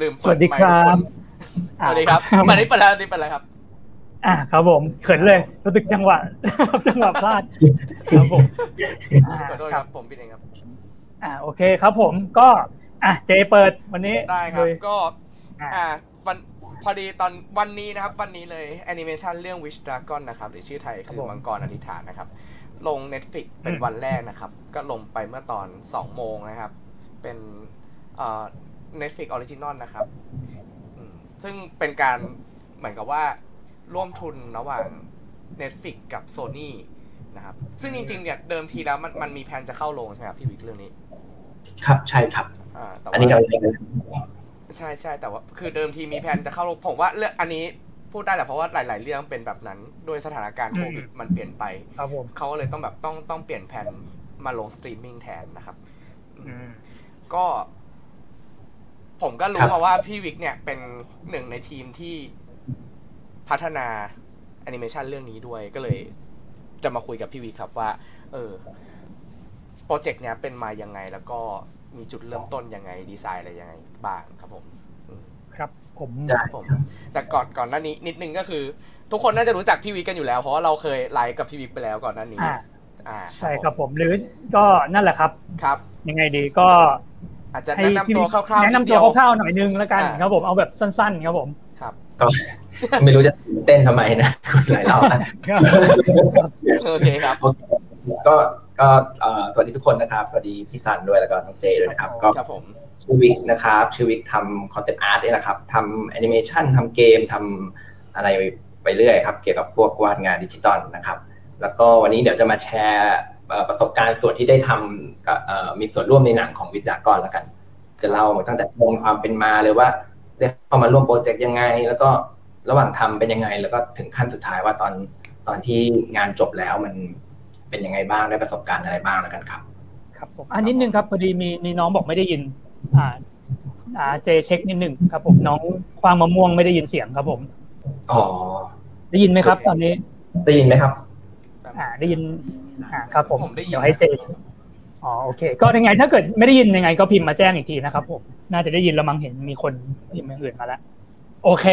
ลืมสวัสดีครับสวัสดีครับมานี้เปิดแล้วนี่เปิดแล้วครับ อ่าครับผมเขินเลยรู้สึกจังหวะ จังหวะพลาดครับผมขอโทษครับผมพี่เองครับ อ่าโอเคครับผมก็อะเจเปิดวันนี้ได้ครับก็อ่าวันพอดีตอนวันนี้นะครับ วันนี้เลยแอนิเมชันเรื่อง Wish Dragon นะครับ หรือชื่อไทยคือมังกรอธิษฐานนะครับ ลง Netflix เป็นวันแรกนะครับ ก็ลงไปเมื่อตอน 2 โมงนะครับ เป็นเอ่อ Netflix Original นะครับซึ่งเป็นการเหมือนกับว่าร่วมทุนระหว่าง Netflix กับ Sony นะครับ ซึ่งจริงๆเนี่ยเดิมทีแล้วมันมันมีแผนจะเข้าลงใช่ไหมครับพี่วิกเรื่องนี้ครับใช่ครับอันนี้เราใช่ใช่แต่ว่าคือเดิมทีมีแผนจะเข้าลงผมว่าเรื่องอันนี้พูดได้แหละเพราะว่าหลาย ๆ เรื่องเป็นแบบนั้นโดยสถานการณ์โควิดมันเปลี่ยนไปเขาก็เลยต้องแบบต้องต้องเปลี่ยนแผนมาลงสตรีมมิ่งแทนนะครับก็ ผมก็รู้มาว่าพี่วิกเนี่ยเป็นหนึ่งในทีมที่พัฒนาแอนิเมชันเรื่องนี้ด้วยก็เลย จะมาคุยกับพี่วิกครับว่า เออโปรเจกต์เนี้ยเป็นมายังไงแล้วก็มีจุดเริ่มต้นยังไงดีไซน์อะไรยังไงบ้างครับผม ครับ ผมผม แต่ก่อนก่อนหน้านี้นิดนึงก็คือ ทุกคนน่าจะรู้จักพี่วิกกันอยู่แล้ว เพราะว่าเราเคยไลฟ์กับพี่วิกไปแล้วก่อนหน้านี้ อ่าใช่ครับผมหรือก็นั่นแหละครับ ครับ ยังไงดีก็ อาจจะแนะนำตัวคร่าวๆแนะนำตัวคร่าวๆหน่อยนึงแล้วกันครับผมเอาแบบสั้นๆครับผมครับก็ไม่รู้จะเต้นทำไมนะหลายรอบโอเคครับก็ก็สวัสดีทุกคนนะครับสวัสดีพี่ตันด้วยแล้วก็น้องเจด้วยนะครับ ก็ชื่อวิกนะครับชื่อวิกทำ concept art นี่แหละครับทำแอนิเมชันทำเกมทำอะไรไปเรื่อยครับ เกี่ยวกับพวกวาดงานดิจิตอลนะครับ แล้วก็วันนี้เดี๋ยวจะมาแชร์ ประสบการณ์ส่วนที่ได้ทำกับมีส่วนร่วมในหนังของวิจากรแล้วกัน จะเล่าตั้งแต่วงความเป็นมาเลยว่าได้เข้ามาร่วมโปรเจกต์ยังไง แล้วก็ระหว่างทำเป็นยังไง แล้วก็ถึงขั้นสุดท้ายว่าตอนตอนที่งานจบแล้วมันเป็นยังไงบ้างได้ประสบการณ์อะไรบ้างแล้วกันครับ ครับผมอันนิดนึงครับพอดีมีมีน้องบอกไม่ได้ยิน อ่าอ่าเจเช็คนิดหนึ่งครับ ผมน้องควางมะม่วงไม่ได้ยินเสียงครับผมอ๋อได้ยินไหมครับ ตอนนี้ ได้ยินไหมครับ อ่า ได้ยินอ่า ครับผมเดี๋ยวให้เจอ๋อโอเค ก็ยังไง ถ้าเกิดไม่ได้ยินยังไง ก็พิมพ์มาแจ้งอีกทีนะครับ ผมน่าจะได้ยินแล้วมั้งเห็นมีคนพิมพ์อื่นมาแล้วโอเค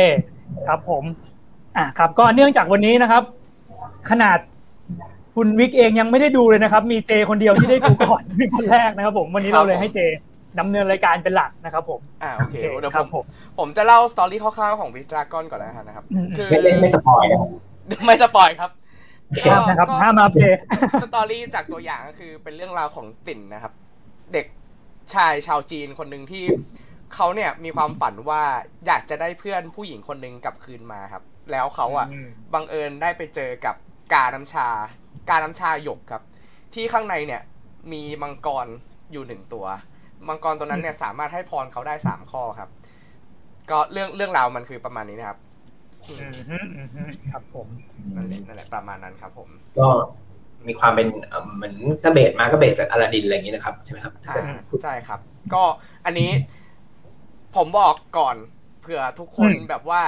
ครับผม อ่าครับ ก็เนื่องจากวันนี้นะครับ ขนาดคุณวิกเองยังไม่ได้ดูเลยนะครับ มีเจคนเดียวที่ได้ดูก่อนเป็นคนแรกนะครับ ผมวันนี้เราเลยให้เจดำเนินรายการเป็นหลักนะครับผม อ่าโอเคเดี๋ยวผมผมจะเล่า story คร่าวๆของ Wish Dragon ก่อนแล้วนะครับ คือไม่ไม่ spoilไม่ spoil ครับ นะครับห้ามาเพสตอรี่จากตัวอย่างก็คือเป็นเรื่องราวของติ่นนะครับ เด็กชายชาวจีนคนหนึ่งที่เขาเนี่ยมีความฝันว่าอยากจะได้เพื่อนผู้หญิงคนหนึ่งกลับคืนมาครับ แล้วเขาอะบังเอิญได้ไปเจอกับกาน้ำชา กาน้ำชาหยกครับ ที่ข้างในเนี่ยมีมังกรอยู่หนึ่งตัว มังกรตัวนั้นเนี่ยสามารถให้พรเขาได้สามข้อครับ ก็เรื่องเรื่องราวมันคือประมาณนี้นะครับ ครับผม นั่นแหละนั่นแหละประมาณนั้นครับผม ก็มีความเป็นเหมือนกระเบดมาก็เบดจากอลาดินอะไรอย่างนี้นะครับใช่ไหมครับใช่ครับ ก็อันนี้ผมบอกก่อนเผื่อทุกคนแบบว่า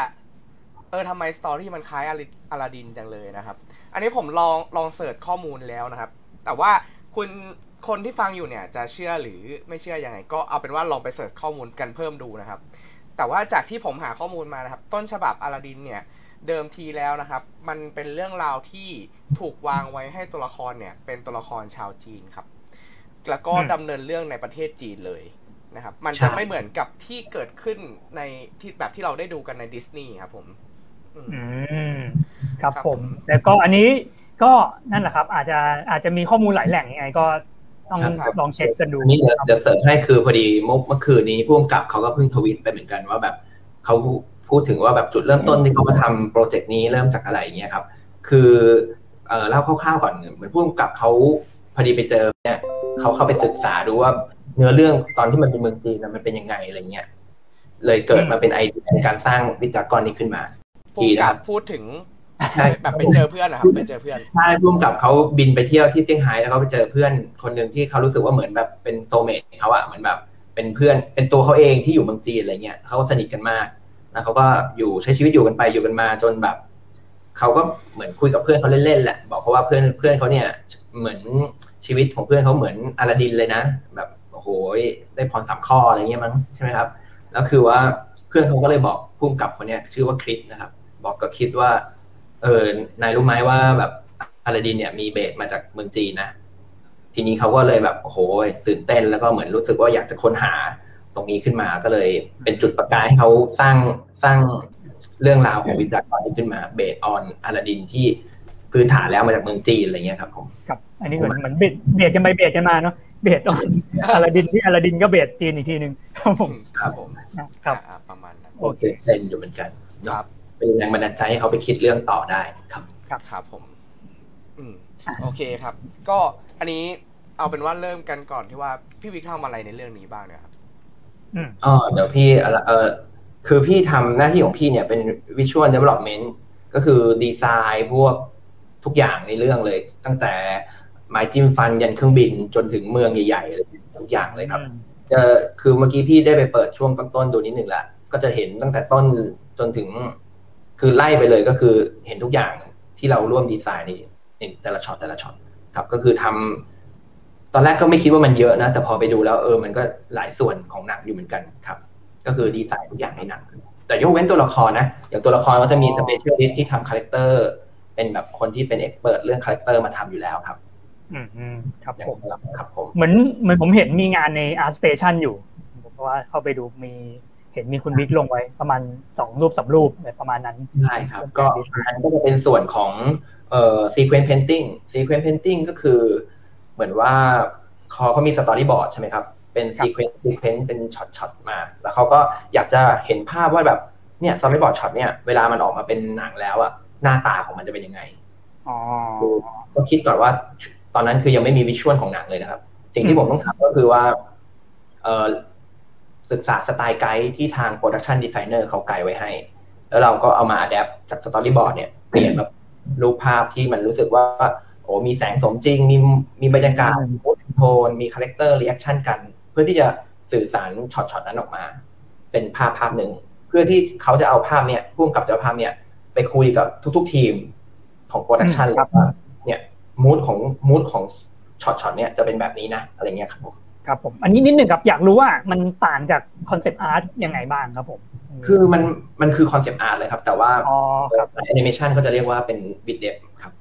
เออทำไมสตอรี่มันคล้ายอลาดินจังเลยนะครับ อันนี้ผมลองลอง search ข้อมูลแล้วนะครับ แต่ว่าคุณคนที่ฟังอยู่เนี่ยจะเชื่อหรือไม่เชื่ออยังไง ก็เอาเป็นว่าลองไป search ข้อมูลกันเพิ่มดูนะครับ แต่ว่าจากที่ผมหาข้อมูลมานะครับ ต้นฉบับอลาดินเนี่ยเดิมทีแล้วนะครับ มันเป็นเรื่องราวที่ถูกวางไว้ให้ตัวละครเนี่ยเป็นตัวละครชาวจีนครับ แล้วก็ดำเนินเรื่องในประเทศจีนเลยนะครับ มันจะไม่เหมือนกับที่เกิดขึ้นในที่แบบที่เราได้ดูกันในดิสนีย์ครับผม อืมครับผม แล้วก็อันนี้ก็นั่นแหละครับ อาจจะอาจจะมีข้อมูลหลายแหล่งยังไงก็ ต้องลองเช็คกันดูนี่เดี๋ยวเสริมให้คือพอดีเมื่อคืนนี้ผู้กำกับเขาก็เพิ่งทวิตไปเหมือนกันว่าแบบเขาพูดถึงว่าแบบจุดเริ่มต้นที่เขามาทำโปรเจกต์นี้เริ่มจากอะไรเงี้ยครับ คือเออเล่าคร่าวๆก่อนเหมือนผู้กำกับเขาพอดีไปเจอเนี่ยเขาเข้าไปศึกษาดูว่าเนื้อเรื่องตอนที่มันเป็นเมืองจีนมันเป็นยังไงอะไรเงี้ยเลยเกิดมาเป็นไอเดียในการสร้างวิจากรนี้ขึ้นมาทีนะครับพูดถึง แบบไปเจอเพื่อนนะครับไปเจอเพื่อนใช่ร่วมกับเขาบินไปเที่ยวที่เซี่ยงไฮ้แล้วเขาไปเจอเพื่อนคนหนึ่งที่เขารู้สึกว่าเหมือนแบบเป็นโซเมทเขาอะเหมือนแบบเป็นเพื่อนเป็นตัวเขาเองที่อยู่เมืองจีนอะไรเงี้ยเขาก็สนิทกันมากแล้วเขาก็อยู่ใช้ชีวิตอยู่กันไปอยู่กันมาจนแบบเขาก็เหมือนคุยกับเพื่อนเขาเล่นๆแหละ บอกเขาว่าเพื่อนเพื่อนเขาเนี่ยเหมือนชีวิตของเพื่อนเขาเหมือนอลาดินเลยนะ แบบโอ้โหได้พรสามข้ออะไรเงี้ยมั้งใช่ไหมครับแล้วคือว่าเพื่อนเขาก็เลยบอกพุ่มกับคนเนี้ยชื่อว่าคริสนะครับ บอกกับคริสว่า เออนายรู้ไหมว่าแบบอาลาดินเนี่ยมีเบสมาจากเมืองจีนนะทีนี้เขาก็เลยแบบโอ้โหตื่นเต้นแล้วก็เหมือนรู้สึกว่าอยากจะค้นหาตรงนี้ขึ้นมาก็เลยเป็นจุดประกายให้เขาสร้างสร้างเรื่องราวของวิจากรนี้ขึ้นมาเบสออนอาลาดินที่พื้นฐานแล้วมาจากเมืองจีนอะไรเงี้ยครับผมครับ อันนี้เหมือนเหมือนเบสเบสกันไปเบสกันมาเนาะเบสออนอาลาดินที่อาลาดินก็เบสจีนอีกทีหนึ่งครับผมครับผมครับประมาณนั้นโอเคเล่นอยู่เหมือนกันครับ เป็นแรงบันดาลใจให้เขาไปคิดเรื่องต่อได้ครับครับครับผม อืมโอเคครับ ก็อันนี้เอาเป็นว่าเริ่มกันก่อนที่ว่าพี่วิกทำอะไรในเรื่องนี้บ้างเนี่ยครับอ๋อเดี๋ยวพี่เออคือพี่ทำหน้าที่ของพี่เนี่ยเป็นvisual development ก็คือดีไซน์พวกทุกอย่างในเรื่องเลย ตั้งแต่ไม้จิ้มฟันยันเครื่องบินจนถึงเมืองใหญ่ๆเลยทุกอย่างเลยครับจะคือเมื่อกี้พี่ได้ไปเปิดช่วงต้นๆดูนิดหนึ่งละก็จะเห็นตั้งแต่ต้นจนถึง คือไล่ไปเลยก็คือเห็นทุกอย่างที่เราร่วมดีไซน์ในแต่ละช็อตแต่ละช็อตครับ ก็คือทำตอนแรกก็ไม่คิดว่ามันเยอะนะ แต่พอไปดูแล้วเออมันก็หลายส่วนของหนังอยู่เหมือนกันครับ ก็คือดีไซน์ทุกอย่างในหนังแต่ยกเว้นตัวละครนะอย่างตัวละครก็จะมี specialist ที่ทำ character เป็นแบบคนที่เป็น expert เรื่อง character มาทำอยู่แล้วครับ อืมครับผมครับผมเหมือนเหมือนผมเห็นมีงานใน ArtStation อยู่เพราะว่าเข้าไปดูมี เห็นมีคุณวิกลงไว้ประมาณสองรูปสามรูปแบบประมาณนั้นใช่ครับ ก็อันก็จะเป็นส่วนของเอ่อ sequence painting sequence painting ก็คือ เหมือนว่าเขาเขามี storyboard ใช่ไหมครับ เป็น sequence sequence เป็นช็อตๆมา แล้วเขาก็อยากจะเห็นภาพว่าแบบเนี่ย storyboard ช็อตเนี่ยเวลามันออกมาเป็นหนังแล้วอะหน้าตาของมันจะเป็นยังไงก็คิดก่อนว่าตอนนั้นคือยังไม่มี visual ของหนังเลยนะครับ สิ่งที่ผมต้องทำก็คือว่า เออ ศึกษา style guide ที่ทาง production designer เขาไกด์ไว้ให้ แล้วเราก็เอามา adapt จาก storyboard เนี่ยเปลี่ยนแบบรูปภาพที่มันรู้สึกว่า โอ้มีแสงสมจริง มีมีบรรยากาศมีโทน มี character reaction กัน เพื่อที่จะสื่อสารช็อตๆนั้นออกมา เป็นภาพภาพหนึ่ง เพื่อที่เขาจะเอาภาพเนี่ยพ่วงกับจะเอาภาพเนี่ยไปคุยกับทุก ๆ ทีมของ production เลยว่าเนี่ย mood ของ mood ของช็อตช็อตเนี่ยจะเป็นแบบนี้นะอะไรเงี้ยครับผม ครับผมอันนี้นิดหนึ่งครับอยากรู้ว่ามันต่างจาก concept art ยังไงบ้างครับผมคือมันมันคือ concept art เลยครับ แต่ว่าสายแอนิเมชันก็จะเรียกว่าเป็น vis dev ครับ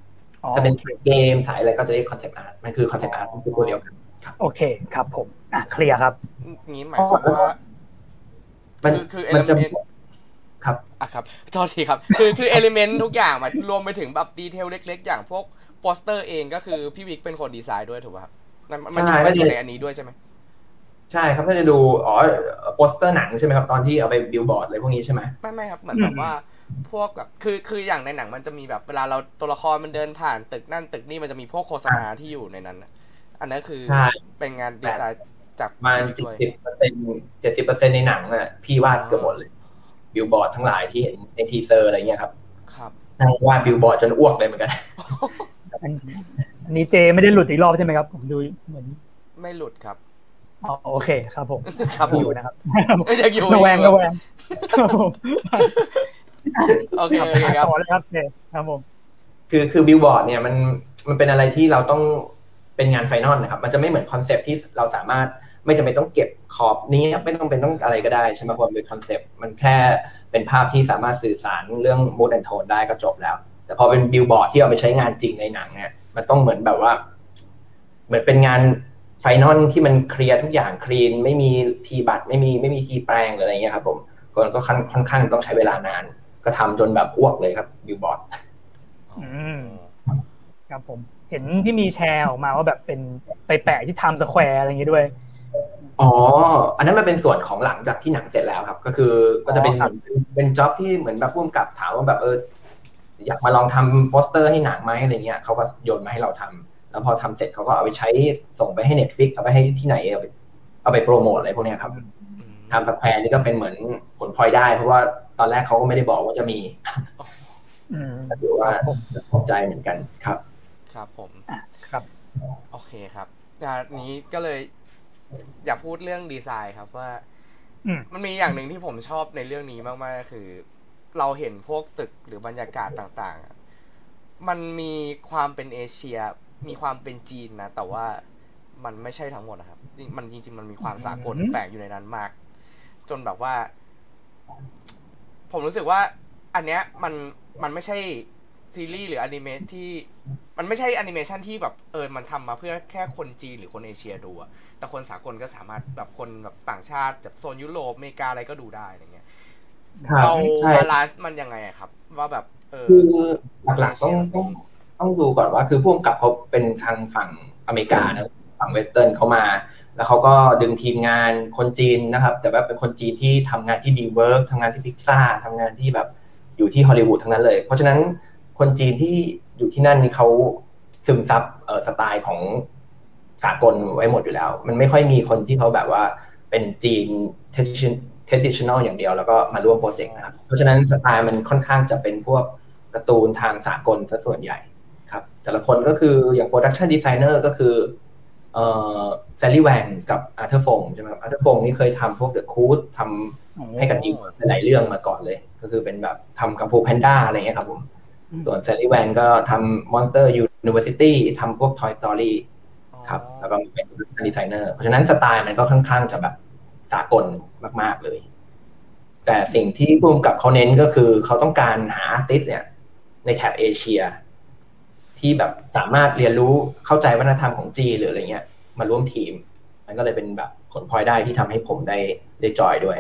ถ้าเป็นเกมสายอะไรก็จะเรียก concept artมันคือ concept art คือตัวเดียวกันโอเคครับผมอะเคลียร์ครับนี้หมายความว่ามันคือมันจะครับอะครับโทษทีครับ คือคือ element ทุกอย่างมารวมไปถึงแบบ detail เล็ก ๆ อย่างพวกโปสเตอร์เองก็คือพี่วิกเป็นคนดีไซน์ด้วยถูกป่ะครับ มันอยู่ในอันนี้ด้วยใช่ไหมใช่ครับถ้าจะดูอ๋อโปสเตอร์หนังใช่ไหมครับตอนที่เอาไปบิลบอร์ดอะไรพวกนี้ใช่ไหมไม่ไม่ครับเหมือนแบบว่าพวกแบบคือคืออย่างในหนังมันจะมีแบบเวลาเราตัวละครมันเดินผ่านตึกนั่นตึกนี่มันจะมีพวกโฆษณาที่อยู่ในนั้นอันนั้นคือเป็นงานดีไซน์จากมาเจ็ดสิบเปอร์เซ็นเจ็ดสิบเปอร์เซ็นในหนังอะพี่วาดเกือบหมดเลยบิลบอร์ดทั้งหลายที่เห็นใน teaser อะไรเงี้ยครับ ครับนั่งวาดบิลบอร์ดจนอ้วกเลยเหมือนกันอั นนี้เจไม่ได้หลุดอีกรอบใช่ไหมครับ ผมดูเหมือน ไม่หลุดครับอ๋อโอเคครับผมครับอยู่นะครับยังอยู่ระแวงระแวงโอเคโอเคครับครับเจครับผมคือคือบิลบอร์ดเนี่ยมันมันเป็นอะไรที่เราต้องเป็นงาน final นะครับ มันจะไม่เหมือน concept ที่เราสามารถไม่จำเป็นต้องเก็บขอบนี้ไม่ต้องเป็นต้องอะไรก็ได้ใช่ไหมเพราะเป็น concept มันแค่เป็นภาพที่สามารถสื่อสารเรื่อง mood and tone ได้ก็จบแล้ว แต่พอเป็นบิลบอร์ดที่เอาไปใช้งานจริงในหนังเนี่ย มันต้องเหมือนแบบว่า เหมือนเป็นงาน final ที่มันเคลียร์ทุกอย่าง clean ไม่มีทีบัตรไม่มีไม่มีทีแปรงหรืออะไรเงี้ยครับ ผมก็ก็ค่อนข้างต้องใช้เวลานาน ก็ทำจนแบบอ้วกเลยครับบิลบอร์ดอืมครับผมเห็นที่มีแชร์ออกมาว่าแบบเป็นไปแปะที่ Times Square อะไรอย่างงี้ด้วย อ๋อ อันนั้นมันเป็นส่วนของหลังจากที่หนังเสร็จแล้วครับ ก็คือก็จะเป็นเป็น job ที่เหมือนแบบร่วมกับถามว่าแบบเออ อยากมาลองทำโปสเตอร์ให้หนังไหมอะไรเงี้ยเขาก็โยนมาให้เราทำแล้วพอทำเสร็จเขาก็เอาไปใช้ส่งไปให้ Netflix เอาไปให้ที่ไหนเอาไปเอาไปโปรโมทอะไรพวกนี้ครับ Times Square นี่ก็เป็นเหมือนผลพลอยได้ เพราะว่าตอนแรกเขาก็ไม่ได้บอกว่าจะมีแต่ถือว่าพอใจเหมือนกันครับ ครับผมครับ โอเคครับงานนี้ก็เลย อยากพูดเรื่องดีไซน์ครับว่า มันมีอย่างหนึ่งที่ผมชอบในเรื่องนี้มากๆคือ เราเห็นพวกตึกหรือบรรยากาศต่างๆ มันมีความเป็นเอเชีย มีความเป็นจีนนะ แต่ว่ามันไม่ใช่ทั้งหมดนะครับ มันจริงๆ มันมีความสากลแฝงอยู่ในนั้นมาก จนแบบว่า ผมรู้สึกว่า อันเนี้ยมันมันไม่ใช่ซีรีส์หรืออนิเมะที่มันไม่ใช่แอนิเมชันที่แบบเออมันทำมาเพื่อแค่คนจีนหรือคนเอเชียดูอะแต่คนสากลก็สามารถแบบคนแบบต่างชาติแบบโซนยุโรปอเมริกาอะไรก็ดูได้อะไรเงี้ย เรา bal ance มันยังไงครับ ว่าแบบเออคือหลักๆต้องต้องต้องดูก่อนว่า คือผู้กำกับเขาเป็นทางฝั่งอเมริกานะฝั่ง Western เขามา แล้วเขาก็ดึงทีมงานคนจีนนะครับ แต่ว่าเป็นคนจีนที่ทำงานที่ DreamWorks ทำงานที่พิกซ่าทำงานที่แบบอยู่ที่ฮอลลีวูดทั้งนั้นเลย เพราะฉะนั้นคนจีนที่อยู่ที่นั่นนี่เขาซึมซับสไตล์ของสากลไว้หมดอยู่แล้ว มันไม่ค่อยมีคนที่เขาแบบว่าเป็นจีน traditional อย่างเดียวแล้วก็มาร่วมโปรเจกต์นะครับ เพราะฉะนั้นสไตล์มันค่อนข้างจะเป็นพวกการ์ตูนทางสากลซะส่วนใหญ่ครับ แต่ละคนก็คืออย่าง production designer ก็คือเอ่อแซลลี่แวนกับอาร์เธอร์ฟงใช่ไหมครับอาร์เธอร์ฟงนี่เคยทำพวก The Croods ทำให้กับดิวหลายเรื่องมาก่อนเลย ก็คือเป็นแบบทำ Kung Fu Panda อะไรเงี้ยครับผม ส่วนแซลลี่แวนก็ทำ Monster University ทำพวก Toy Story ครับ แล้วก็เป็นดีไซเนอร์ เพราะฉะนั้นสไตล์มันก็ค่อนข้างจะแบบ สากลมาก ๆเลย แต่สิ่งที่ผู้กำกับเขาเน้นก็คือ เขาต้องการหา artist เนี่ย ในแถบเอเชีย ที่แบบสามารถเรียนรู้เข้าใจวัฒนธรรมของจีนหรืออะไรเงี้ย มาร่วมทีม มันก็เลยเป็นแบบผลพลอยได้ที่ทำให้ผมได้ได้จอยด้วย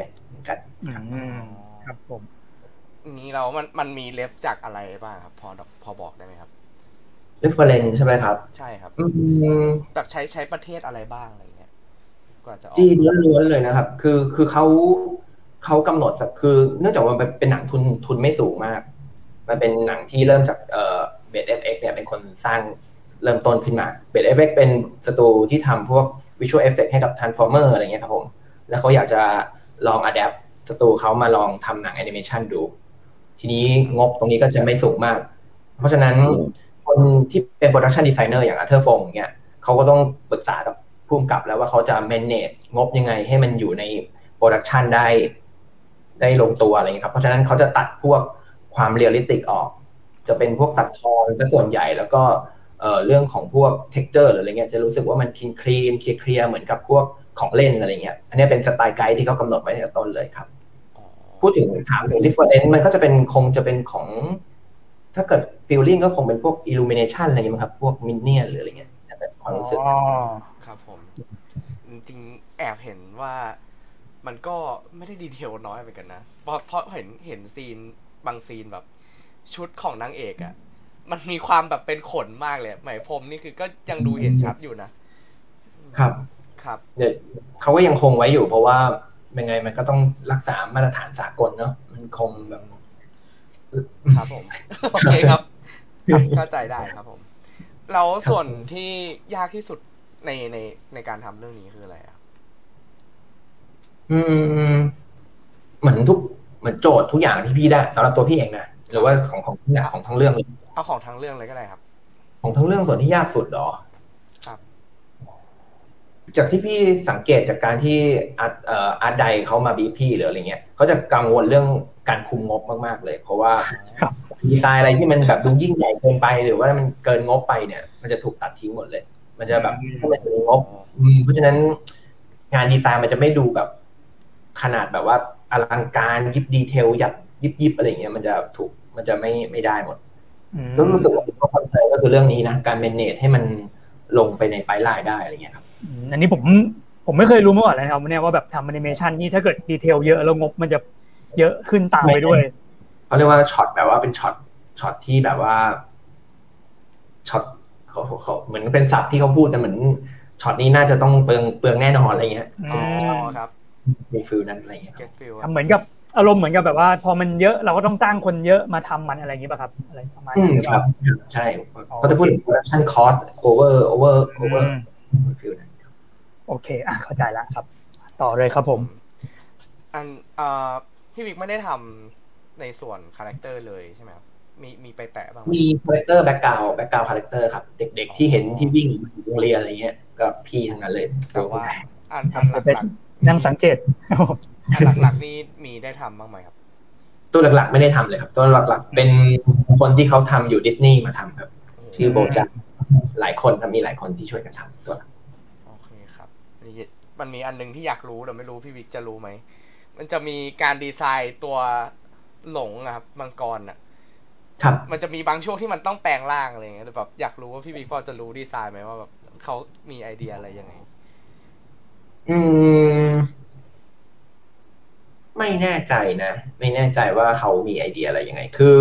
กันครับผมนี้เรามันมันมี ref จากอะไรบ้างครับพอพอบอกได้ไหมครับ reference ใช่ไหมครับ ใช่ครับแบบใช้ใช้ประเทศอะไรบ้างอะไรเงี้ยกว่า จีนล้วนๆเลยนะครับ คือคือเขาเขากำหนดคือเนื่องจากมันเป็นหนังทุนทุนไม่สูงมาก มันเป็นหนังที่เริ่มจากเอ่อ Base FX เนี่ยเป็นคนสร้างเริ่มต้นขึ้นมา Base FX เป็นสตูที่ทำพวกvisual effect ให้กับ Transformers อะไรเงี้ยครับผม แล้วเขาอยากจะลองอัดแอปสตูเขามาลองทำหนังแอนิเมชันดู ทีนี้งบตรงนี้ก็จะไม่สูงมาก เพราะฉะนั้นคนที่เป็น production designer อย่างอาเธอร์ฟงเนี่ยเขาก็ต้องปรึกษากับ ผู้กำกับแล้วว่าเขาจะ manage งบยังไง ให้มันอยู่ใน production ได้ได้ลงตัวอะไรเงี้ยครับเพราะฉะนั้นเขาจะตัดพวกความ realistic ออก จะเป็นพวกตัดทอนเป็นส่วนใหญ่แล้วก็เรื่องของพวก texture หรืออะไรเงี้ยจะรู้สึกว่ามัน clean clean clear เหมือนกับพวกของเล่นอะไรเงี้ยอันนี้เป็น style guide ที่เขากำหนดไว้ตั้งแต่ต้นเลยครับ พูดถึงถามถึง reference มันก็จะเป็นคงจะเป็นของ ถ้าเกิด feeling ก็คงเป็นพวก Illumination อะไรเงี้ยครับ พวก Minion หรืออะไรเงี้ยถ้าเกิดความรู้สึก จริงแอบเห็นว่ามันก็ไม่ได้ detail น้อยไปกันนะเพราะเพราะเห็นเห็น sceneบางซีนแบบ ชุดของนางเอกอะ่ะ มันมีความแบบเป็นขนมากเลยไหมพรมนี่คือก็ยังดูเห็นชัดอยู่นะครับครับเนี่ยเขาก็ยังคงไว้อยู่ เพราะว่ายังไงมันก็ต้องรักษามาตรฐานสากลเนาะมันคงแบบครับผมโอเคครับเข้าใจได้ครับผมแล้วส่วนที่ยากที่สุด ในในในการทำเรื่องนี้คืออะไรอะอืม เหมือนทุกเหมือนโจทย์ทุกอย่างที่พี่ได้สำหรับตัวพี่เองนะหรือว่าของของทุกอย่างของทั้งเรื่องเอาของทั้งเรื่องเลยก็ได้ครับ ของทั้งเรื่องส่วนที่ยากสุดหรอจากที่พี่สังเกตจากการที่อาร์ตอาร์ตไดเขามาบีพี่หรืออะไรเงี้ยเขาจะกังวลเรื่องการคุมงบมากๆเลย เพราะว่าดีไซน์อะไรที่มันแบบดูยิ่งใหญ่เกินไป หรือว่ามันเกินงบไปเนี่ย มันจะถูกตัดทิ้งหมดเลย มันจะแบบคำนึงถึงงบเพราะฉะนั้นงานดีไซน์มันจะไม่ดูแบบ ขนาดแบบว่าอลังการยิบ detail ยับยิบยิบอะไรเงี้ยมันจะถูกมันจะไม่ไม่ได้หมดก็รู้สึกว่า concept ก็คือเรื่องนี้นะการ manage ให้มันลงไปใน pipeline ได้อะไรเงี้ยครับอันนี้ผมผมไม่เคยรู้มาก่อนเลยครับเนี่ยว่าแบบทำแอนิเมชันนี่ถ้าเกิด detail เยอะแล้วงบมันจะเยอะขึ้นตามไปด้วยเขาเรียกว่าช็อตแบบว่าเป็นช็อตช็อตที่แบบว่าช็อต เขาเขาเหมือนเป็นศัพท์ที่เขาพูดกันเหมือนช็อตนี้น่าจะต้องเปลืองเปลืองแน่นอนอะไรเงี้ยอ๋อครับมี feel นั้นอะไรเงี้ยเหมือนกับอารมณ์เหมือนกับแบบว่า พอมันเยอะเราก็ต้องจ้างคนเยอะมาทำมันอะไรอย่างนี้ป่ะครับอะไรประมาณนี้ครับ ใช่เขาจะพูดถึง production cost over over over feel นั้นโอเคอะเข้าใจแล้วครับ ต่อเลยครับผม อันอ่าพี่วิกไม่ได้ทำในส่วน character เลยใช่ไหมครับ มีมีไปแตะบ้างมี character background background character ครับ เด็กๆที่เห็นที่วิ่งโรงเรียนอะไรเงี้ยก็พี่ทั้งนั้นเลย แต่ว่าอันหลักๆนั่งสังเกตอันหลักๆนี่มีได้ทำบ้างไหมครับ ตัวหลักๆไม่ได้ทำเลยครับ ตัวหลักๆเป็นคนที่เขาทำอยู่ดิสนีย์มาทำครับ ชื่อโบจักหลายคนมีหลายคนที่ช่วยกันทำตัวหลักมันมีอันนึงที่อยากรู้แต่ไม่รู้พี่วิกจะรู้ไหมมันจะมีการดีไซน์ตัวหลงอะครับมังกรอะ ครับมันจะมีบางช่วงที่มันต้องแปลงร่างอะไรเงี้ยแบบอยากรู้ว่าพี่บิ๊กพอจะรู้ดีไซน์ไหมว่าแบบเขามีไอเดียอะไรยังไง อืม ไม่แน่ใจนะ ไม่แน่ใจว่าเขามีไอเดียอะไรยังไง คือ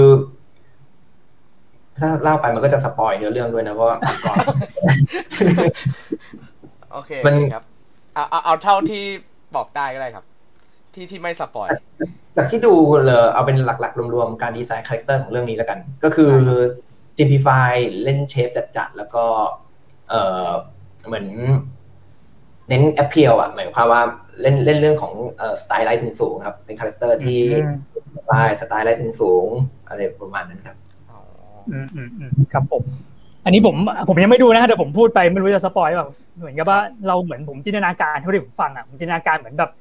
ถ้าเล่าไปมันก็จะสปอยเนื้อเรื่องด้วยนะเพราะว่าก่อนโอเคมันครับเอาเอาเอาเท่าที่บอกได้ก็ได้ครับ ที่ที่ไม่ spoil จากที่ดูเลยเอาเป็นหลักๆ รวมๆ การดีไซน์ character ของเรื่องนี้แล้วกัน ก็คือ simplify เล่น shape จัดๆ แล้วก็ เออเหมือน เน้น appeal อะ หมายความว่าเล่นเล่นเรื่องของ stylized สูงครับ เป็น character ที่สไตล์ stylized สูงอะไรประมาณนั้นครับอืมอืมอืมครับผมอันนี้ผมผมยังไม่ดูนะเดี๋ยวผมพูดไปไม่รู้จะ spoil แบบเหมือนกับว่าเราเหมือนผมจินตนาการเท่าที่ผมฟังอะผมจินตนาการเหมือนแบบ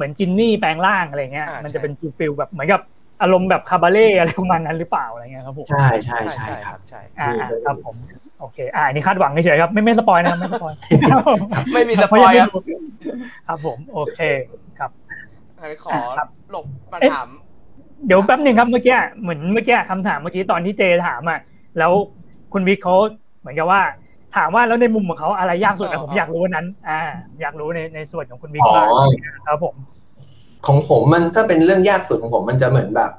เหมือน genie แปลงร่างอะไรเงี้ย มันจะเป็น feel แบบเหมือนกับอารมณ์แบบ cabaret อะไรประมาณนั้นหรือเปล่าอะไรเงี้ยครับผมใช่ใช่ใช่ครับใช่อ่าครับผมโอเค อ่านี่คาดหวังเฉยๆครับ ไม่ไม่ spoil นะไม่ spoil ไม่มี spoil ครับครับผม โอเคครับขอหลบมาถามเดี๋ยวแป๊บหนึ่งครับเมื่อกี้เหมือนเมื่อกี้คำถามเมื่อกี้ตอนที่เจถามอะแล้วคุณวิกเขาเหมือนกับว่า ถามว่าแล้วในมุมของเขาอะไรยากสุดนะผมอยากรู้นั้น อ่า อยากรู้ในในส่วนของคุณวิกบ้างครับผม ของผมมันถ้าเป็นเรื่องยากสุดของผมมันจะเหมือนแบบ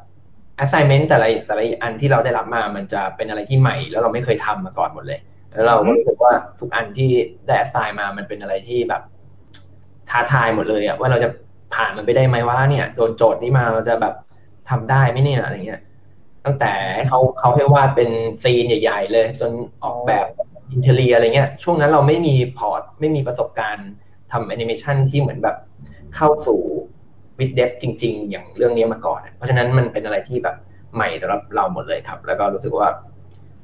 assignment แต่ละแต่ละอันที่เราได้รับมามันจะเป็นอะไรที่ใหม่ แล้วเราไม่เคยทำมาก่อนหมดเลย แล้วเราก็รู้สึกว่าทุกอันที่ได้ assign มามันเป็นอะไรที่แบบท้าทายหมดเลยอะว่าเราจะผ่านมันไปได้ไหมว่าเนี่ยโดนโจทย์นี้มาเราจะแบบทำได้ไหมเนี่ยอะไรเงี้ยตั้งแต่เขาเขาให้วาดเป็นซีนใหญ่ ๆ เลย จนออกแบบ interior อะไรเงี้ยช่วงนั้นเราไม่มี port ไม่มีประสบการณ์ทำแอนิเมชันที่เหมือนแบบเข้าสู่ vis dev จริง ๆ อย่างเรื่องนี้มาก่อน เพราะฉะนั้นมันเป็นอะไรที่แบบใหม่สำหรับเราหมดเลยครับ แล้วก็รู้สึกว่า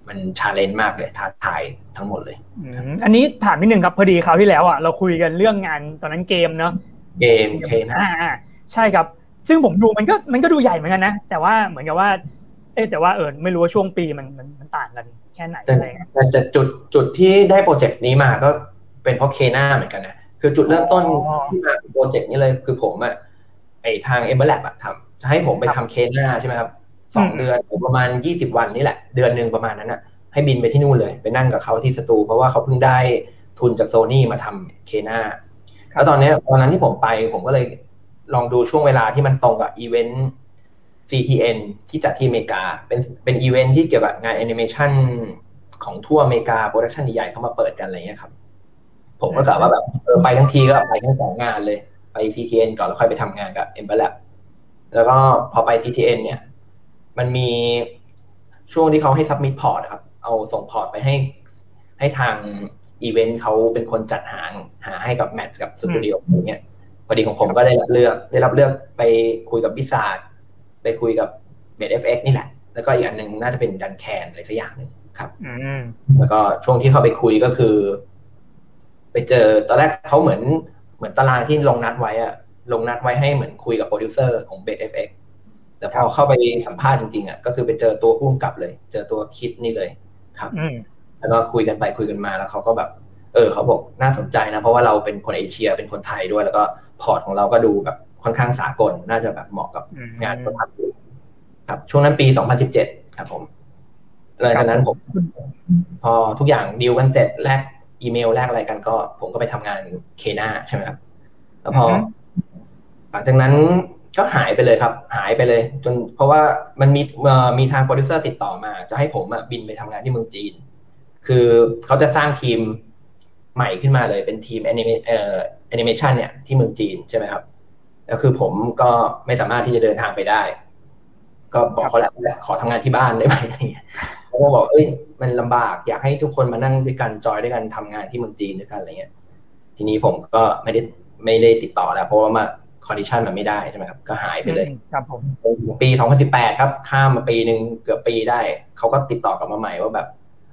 มัน challenge มากเลยท้าทายทั้งหมดเลยอันนี้ถามนิดนึงครับพอดีคราวที่แล้วอะเราคุยกันเรื่องงานตอนนั้นเกมเนาะเกม Kena อ่าใช่ครับ ซึ่งผมดูมันก็มันก็ดูใหญ่เหมือนกันนะ แต่ว่าเหมือนกับว่า เอ๊แต่ว่าเออไม่รู้ว่าช่วงปีมันมันมันต่างกัน แค่ไหนอะไรเงี้ยแต่จุดจุดที่ได้โปรเจกต์นี้มาก็เป็นเพราะ Kena เหมือนกันนะคือจุดเริ่มต้นที่มาโปรเจกต์นี้เลยคือผมอะไอทาง Ember Lab อะทำจะให้ผมไปทำ Kena ใช่ไหมครับสองเดือนประมาณยี่สิบวันนี่แหละ เดือนหนึ่งประมาณนั้นอะให้บินไปที่นู่นเลย ไปนั่งกับเขาที่สตู เพราะว่าเขาเพิ่งได้ทุนจากโซนี่มาทำ Kena แล้วตอนนี้ตอนนั้นที่ผมไปผมก็เลยลองดูช่วงเวลาที่มันตรงกับอีเวนต์ CTN ที่จัดที่อเมริกา เป็นเป็นอีเวนต์ที่เกี่ยวกับงานแอนิเมชันของทั่วอเมริกาโปรดักชันใหญ่ๆเข้ามาเปิดกันอะไรเงี้ยครับ ผมก็กะว่าแบบเออไปทั้งทีก็ไปทั้งสองงานเลย ไป CTN ก่อนแล้วค่อยไปทำงานกับ e m b l a b แล้วก็พอไป CTN เนี่ย มันมีช่วงที่เขาให้ submit port ครับ เอาส่ง port ไปให้ให้ทางอีเวนต์เขาเป็นคนจัดหาหาให้กับ match กับสตูดิโออย่างเงี้ยพอดีของผมก็ได้รับเลือก ได้รับเลือกไปคุยกับบิซาร์ ไปคุยกับ Base FX นี่แหละ แล้วก็อีกอันหนึ่งน่าจะเป็น Duncan อะไรสักอย่างหนึ่งครับแล้วก็ช่วงที่เขาไปคุยก็คือ ไปเจอตอนแรกเขาเหมือนเหมือนตารางที่ลงนัดไว้อะลงนัดไว้ให้เหมือนคุยกับโปรดิวเซอร์ของ Base FX แต่พอเข้าไปสัมภาษณ์จริงๆอะก็คือไปเจอตัวผู้กำกับเลย เจอตัวคิดนี่เลย ครับแล้วก็คุยกันไปคุยกันมาแล้วเขาก็แบบ เออเขาบอกน่าสนใจนะ เพราะว่าเราเป็นคนเอเชียเป็นคนไทยด้วย แล้วก็ port ของเราก็ดูแบบ ค่อนข้างสากลน่าจะแบบเหมาะกับงานประพันธ์ครับ ช่วงนั้นปี 2017 ครับผมหลังจากนั้นผม พอทุกอย่างดีลกันเสร็จแลกอีเมลแลกอะไรกันก็ ผมก็ไปทำงาน Kena ใช่ไหมครับแล้วพอ หลังจากนั้นก็หายไปเลยครับ หายไปเลย จนเพราะว่ามันมีมีทางโปรดิวเซอร์ติดต่อมา จะให้ผมบินไปทำงานที่เมืองจีน คือเขาจะสร้างทีมใหม่ขึ้นมาเลยเป็นทีมแอนิเมเอ่อแอนิเมชันเนี่ยที่เมืองจีนใช่ไหมครับ แล้วคือผมก็ไม่สามารถที่จะเดินทางไปได้ ก็บอกเขาแหละขอทำงานที่บ้านได้ไหมอะไรเงี้ยเขาก็บอกเอ้ยมันลำบากอยากให้ทุกคนมานั่งด้วยกันจอยด้วยกันทำงานที่เมืองจีนด้วยกันอะไรเงี้ย ทีนี้ผมก็ไม่ได้ไม่ได้ติดต่อแล้วเพราะว่ามา condition มันไม่ได้ใช่ไหมครับ ก็หายไปเลยครับผมปี 2018 ครับ ข้ามมาปีหนึ่งเกือบปีได้ เขาก็ติดต่อกลับมาใหม่ว่าแบบ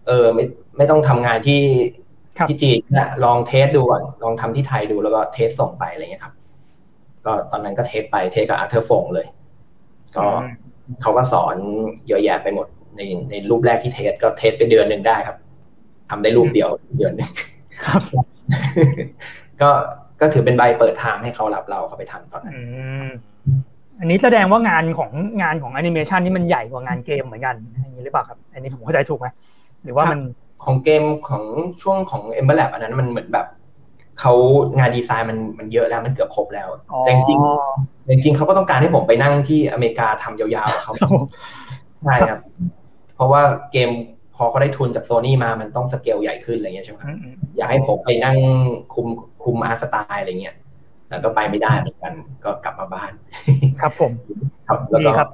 เออไม่ไม่ต้องทำงานที่ที่จีนนะลอง test ดูก่อนลองทำที่ไทยดูแล้วก็ test ส่งไปอะไรเงี้ยครับ ก็ตอนนั้นก็ test ไป test กับ Arthur Fong เลย ก็เขาก็สอนเยอะแยะไปหมดในในรูปแรกที่ test ก็ test ไปเดือนหนึ่งได้ครับทำได้รูปเดียวเดือนนึงครับก็ก็ถือเป็นใบเปิดทางให้เขารับเราเขาไปทำตอนนั้นอันนี้แสดงว่างานของงานของแอนิเมชันนี่มันใหญ่กว่างานเกมเหมือนกันอย่างนี้หรือเปล่าครับ อันนี้ผมเข้าใจถูกไหมหรือว่ามันของเกมของช่วงของ Ember Lab อันนั้นมันเหมือนแบบ เขางานดีไซน์มันมันเยอะแล้วมันเกือบครบแล้ว แต่จริงจริงเขาก็ต้องการให้ผมไปนั่งที่อเมริกาทำยาวๆเขาใช่ครับ เพราะว่าเกมพอเขาได้ทุนจากโซนี่มามันต้องสเกลใหญ่ขึ้นอะไรเงี้ยใช่ไหมอยากให้ผมไปนั่งคุมคุมอาร์สไตล์อะไรเงี้ยแล้วก็ไปไม่ได้เหมือนกัน ก็กลับมาบ้าน ครับผม ครับแล้วก็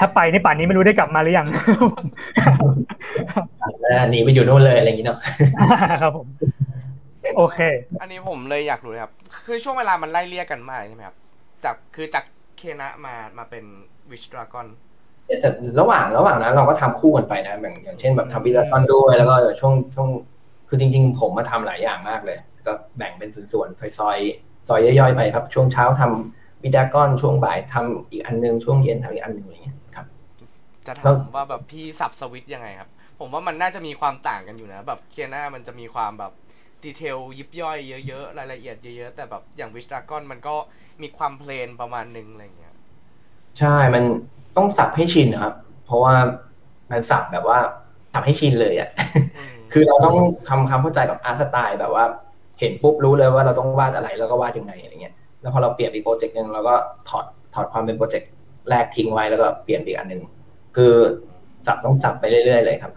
ถ้าไปในป่านนี้ไม่รู้ได้กลับมาหรือยังหนีไปอยู่นู่นเลยอะไรอย่างนี้เนาะครับผม โอเค อันนี้ผมเลยอยากรู้ครับ คือช่วงเวลามันไล่เลี่ยกันมากใช่ไหมครับ จากคือจากเคนะมามาเป็นวิชดราก้อนแต่ระหว่างระหว่างนั้นเราก็ทำคู่กันไปนะแบบอย่างเช่นแบบทำวิดากอนด้วยแล้วก็ช่วงช่วง คือจริง ๆ ผมมาทำหลายอย่างมากเลย ก็แบ่งเป็นส่วนๆซอยๆซอยย่อยๆไปครับ ช่วงเช้าทำวิดากอนช่วงบ่ายทำอีกอันนึงช่วงเย็นทำอีกอันนึงอะไรเงี้ยครับ จะถามว่าแบบพี่สับสวิตช์ยังไงครับ ผมว่ามันน่าจะมีความต่างกันอยู่นะ แบบ Kena มันจะมีความแบบ detail ยิบย่อยเยอะๆ รายละเอียดเยอะๆ แต่แบบอย่าง Wish Dragon มันก็มีความ plain ประมาณนึงอะไรเงี้ย ใช่ มันต้องสับให้ชินครับ เพราะว่ามันสับแบบว่าสับให้ชินเลยอะ คือเราต้องทำความเข้าใจกับ art style แบบว่า เห็นปุ๊บรู้เลยว่าเราต้องวาดอะไรแล้วก็วาดยังไงอะไรเงี้ย แล้วพอเราเปลี่ยนอีกโปรเจกต์หนึ่งเราก็ถอดถอดความเป็นโปรเจกต์แรกทิ้งไว้แล้วก็เปลี่ยนอีกอันหนึ่งคือสับต้องสับไปเรื่อยๆเลยครับ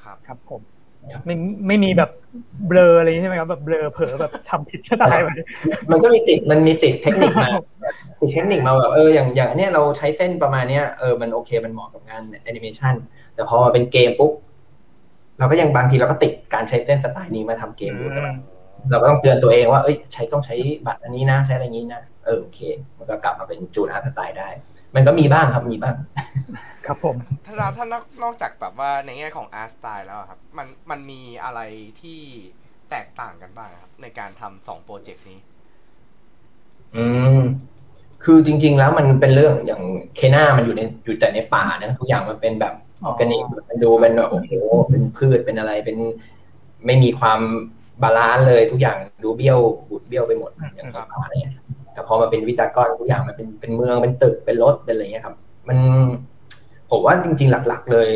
ครับ ครับผม ไม่ไม่มีแบบเบลออะไรใช่ไหมครับแบบเบลอเผลอแบบทำผิดสไตล์ไปมันก็มีติดมันมีติดเทคนิคมาติดเทคนิคมาแบบเอออย่างอย่างเนี้ยเราใช้เส้นประมาณเนี้ยเออมันโอเคมันเหมาะกับงานแอนิเมชันแต่พอมาเป็นเกมปุ๊บเราก็ยังบางทีเราก็ติดการใช้เส้นสไตล์นี้มาทำเกมอยู่เราก็ต้องเตือนตัวเองว่าเอ้ยใช้ต้องใช้บัตรอันนี้นะใช้อะไรนี้นะเออโอเค มันก็กลับมาเป็นจูน art style ได้ มันก็มีบ้างครับมีบ้าง ครับผมถ้าเราถ้านอกนอกจากแบบว่าในแง่ของ art style แล้วครับ มันมันมีอะไรที่แตกต่างกันบ้างครับ ในการทำสองโปรเจกต์นี้ อืมคือจริง ๆ แล้วมันเป็นเรื่องอย่าง Kena มันอยู่ในอยู่แต่ในป่านะทุกอย่างมันเป็นแบบออร์แกนิกมันดูเป็นแบบโอ้โหเป็นพืชเป็นอะไรเป็นไม่มีความ balance เลยทุกอย่างดูเบี้ยวบูดเบี้ยวไปหมดอย่างป่าอะไรเงี้ยแต่พอมาเป็น Wish Dragon ทุกอย่างมันเป็นเป็นเมืองเป็นตึกเป็นรถเป็นอะไรเงี้ยครับ มัน ผมว่าจริง ๆ หลัก ๆ เลย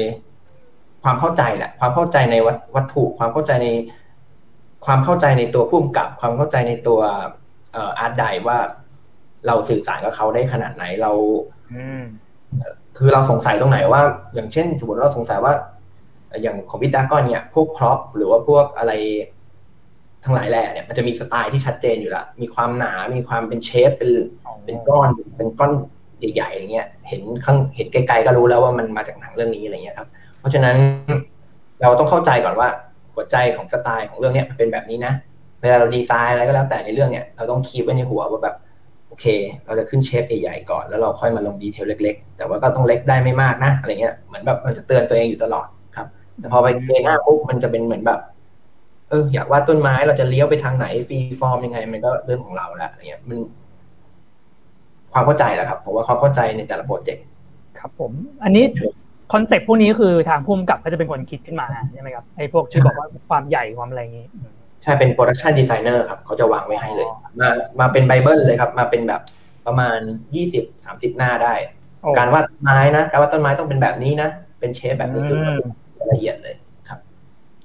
ความเข้าใจแหละ ความเข้าใจในวัตถุ ความเข้าใจใน ความเข้าใจในตัวผู้กำกับ ความเข้าใจในตัว art di ว่าเราสื่อสารกับเขาได้ขนาดไหนเราคือเราสงสัยตรงไหนว่า อย่างเช่น สมมติเราสงสัยว่า อย่างของพิตากอนเนี่ยพวกพร็อพหรือว่าพวกอะไรทั้งหลายแหล่เนี่ยมันจะมีสไตล์ที่ชัดเจนอยู่แล้วมีความหนา มีความเป็นเชฟเป็นเป็นก้อนเป็นก้อน ใหญ่ๆอย่างเงี้ยเห็นข้างเห็นไกลๆก็รู้แล้วว่ามันมาจากหนังเรื่องนี้อะไรเงี้ยครับ เพราะฉะนั้นเราต้องเข้าใจก่อนว่าหัวใจของสไตล์ของเรื่องเนี้ยเป็นแบบนี้นะเวลาเราดีไซน์อะไรก็แล้วแต่ในเรื่องเนี้ยเราต้องคีบไว้ในหัวว่าแบบโอเค เราจะขึ้น shape ใหญ่ๆก่อนแล้วเราค่อยมาลง detail เล็ก ๆ แต่ว่าก็ต้องเล็กได้ไม่มากนะอะไรเงี้ยเหมือนแบบมันจะเตือนตัวเองอยู่ตลอดครับ แต่พอไป Kena ปุ๊บมันจะเป็นเหมือนแบบเอออยากวาดต้นไม้เราจะเลี้ยวไปทางไหน freeform ยังไง มันก็เรื่องของเราละอะไรเงี้ยมัน ความเข้าใจแหละครับผมว่าความเข้าใจในแต่ละโปรเจกต์ครับผม อันนี้คอนเซ็ปต์พวกนี้คือทางผู้กำกับก็จะเป็นคนคิดขึ้นมาใช่ไหมครับไอ้พวกที่บอกว่าความใหญ่ความอะไรอย่างนี้ ใช่เป็น production designer ครับเขาจะวางไว้ให้เลย มามาเป็นไบเบิลเลยครับ มาเป็นแบบประมาณยี่สิบสามสิบหน้าได้ การวาดไม้นะ การวาดต้นไม้ต้องเป็นแบบนี้นะ เป็น shape แบบนี้คือละเอียดเลยครับ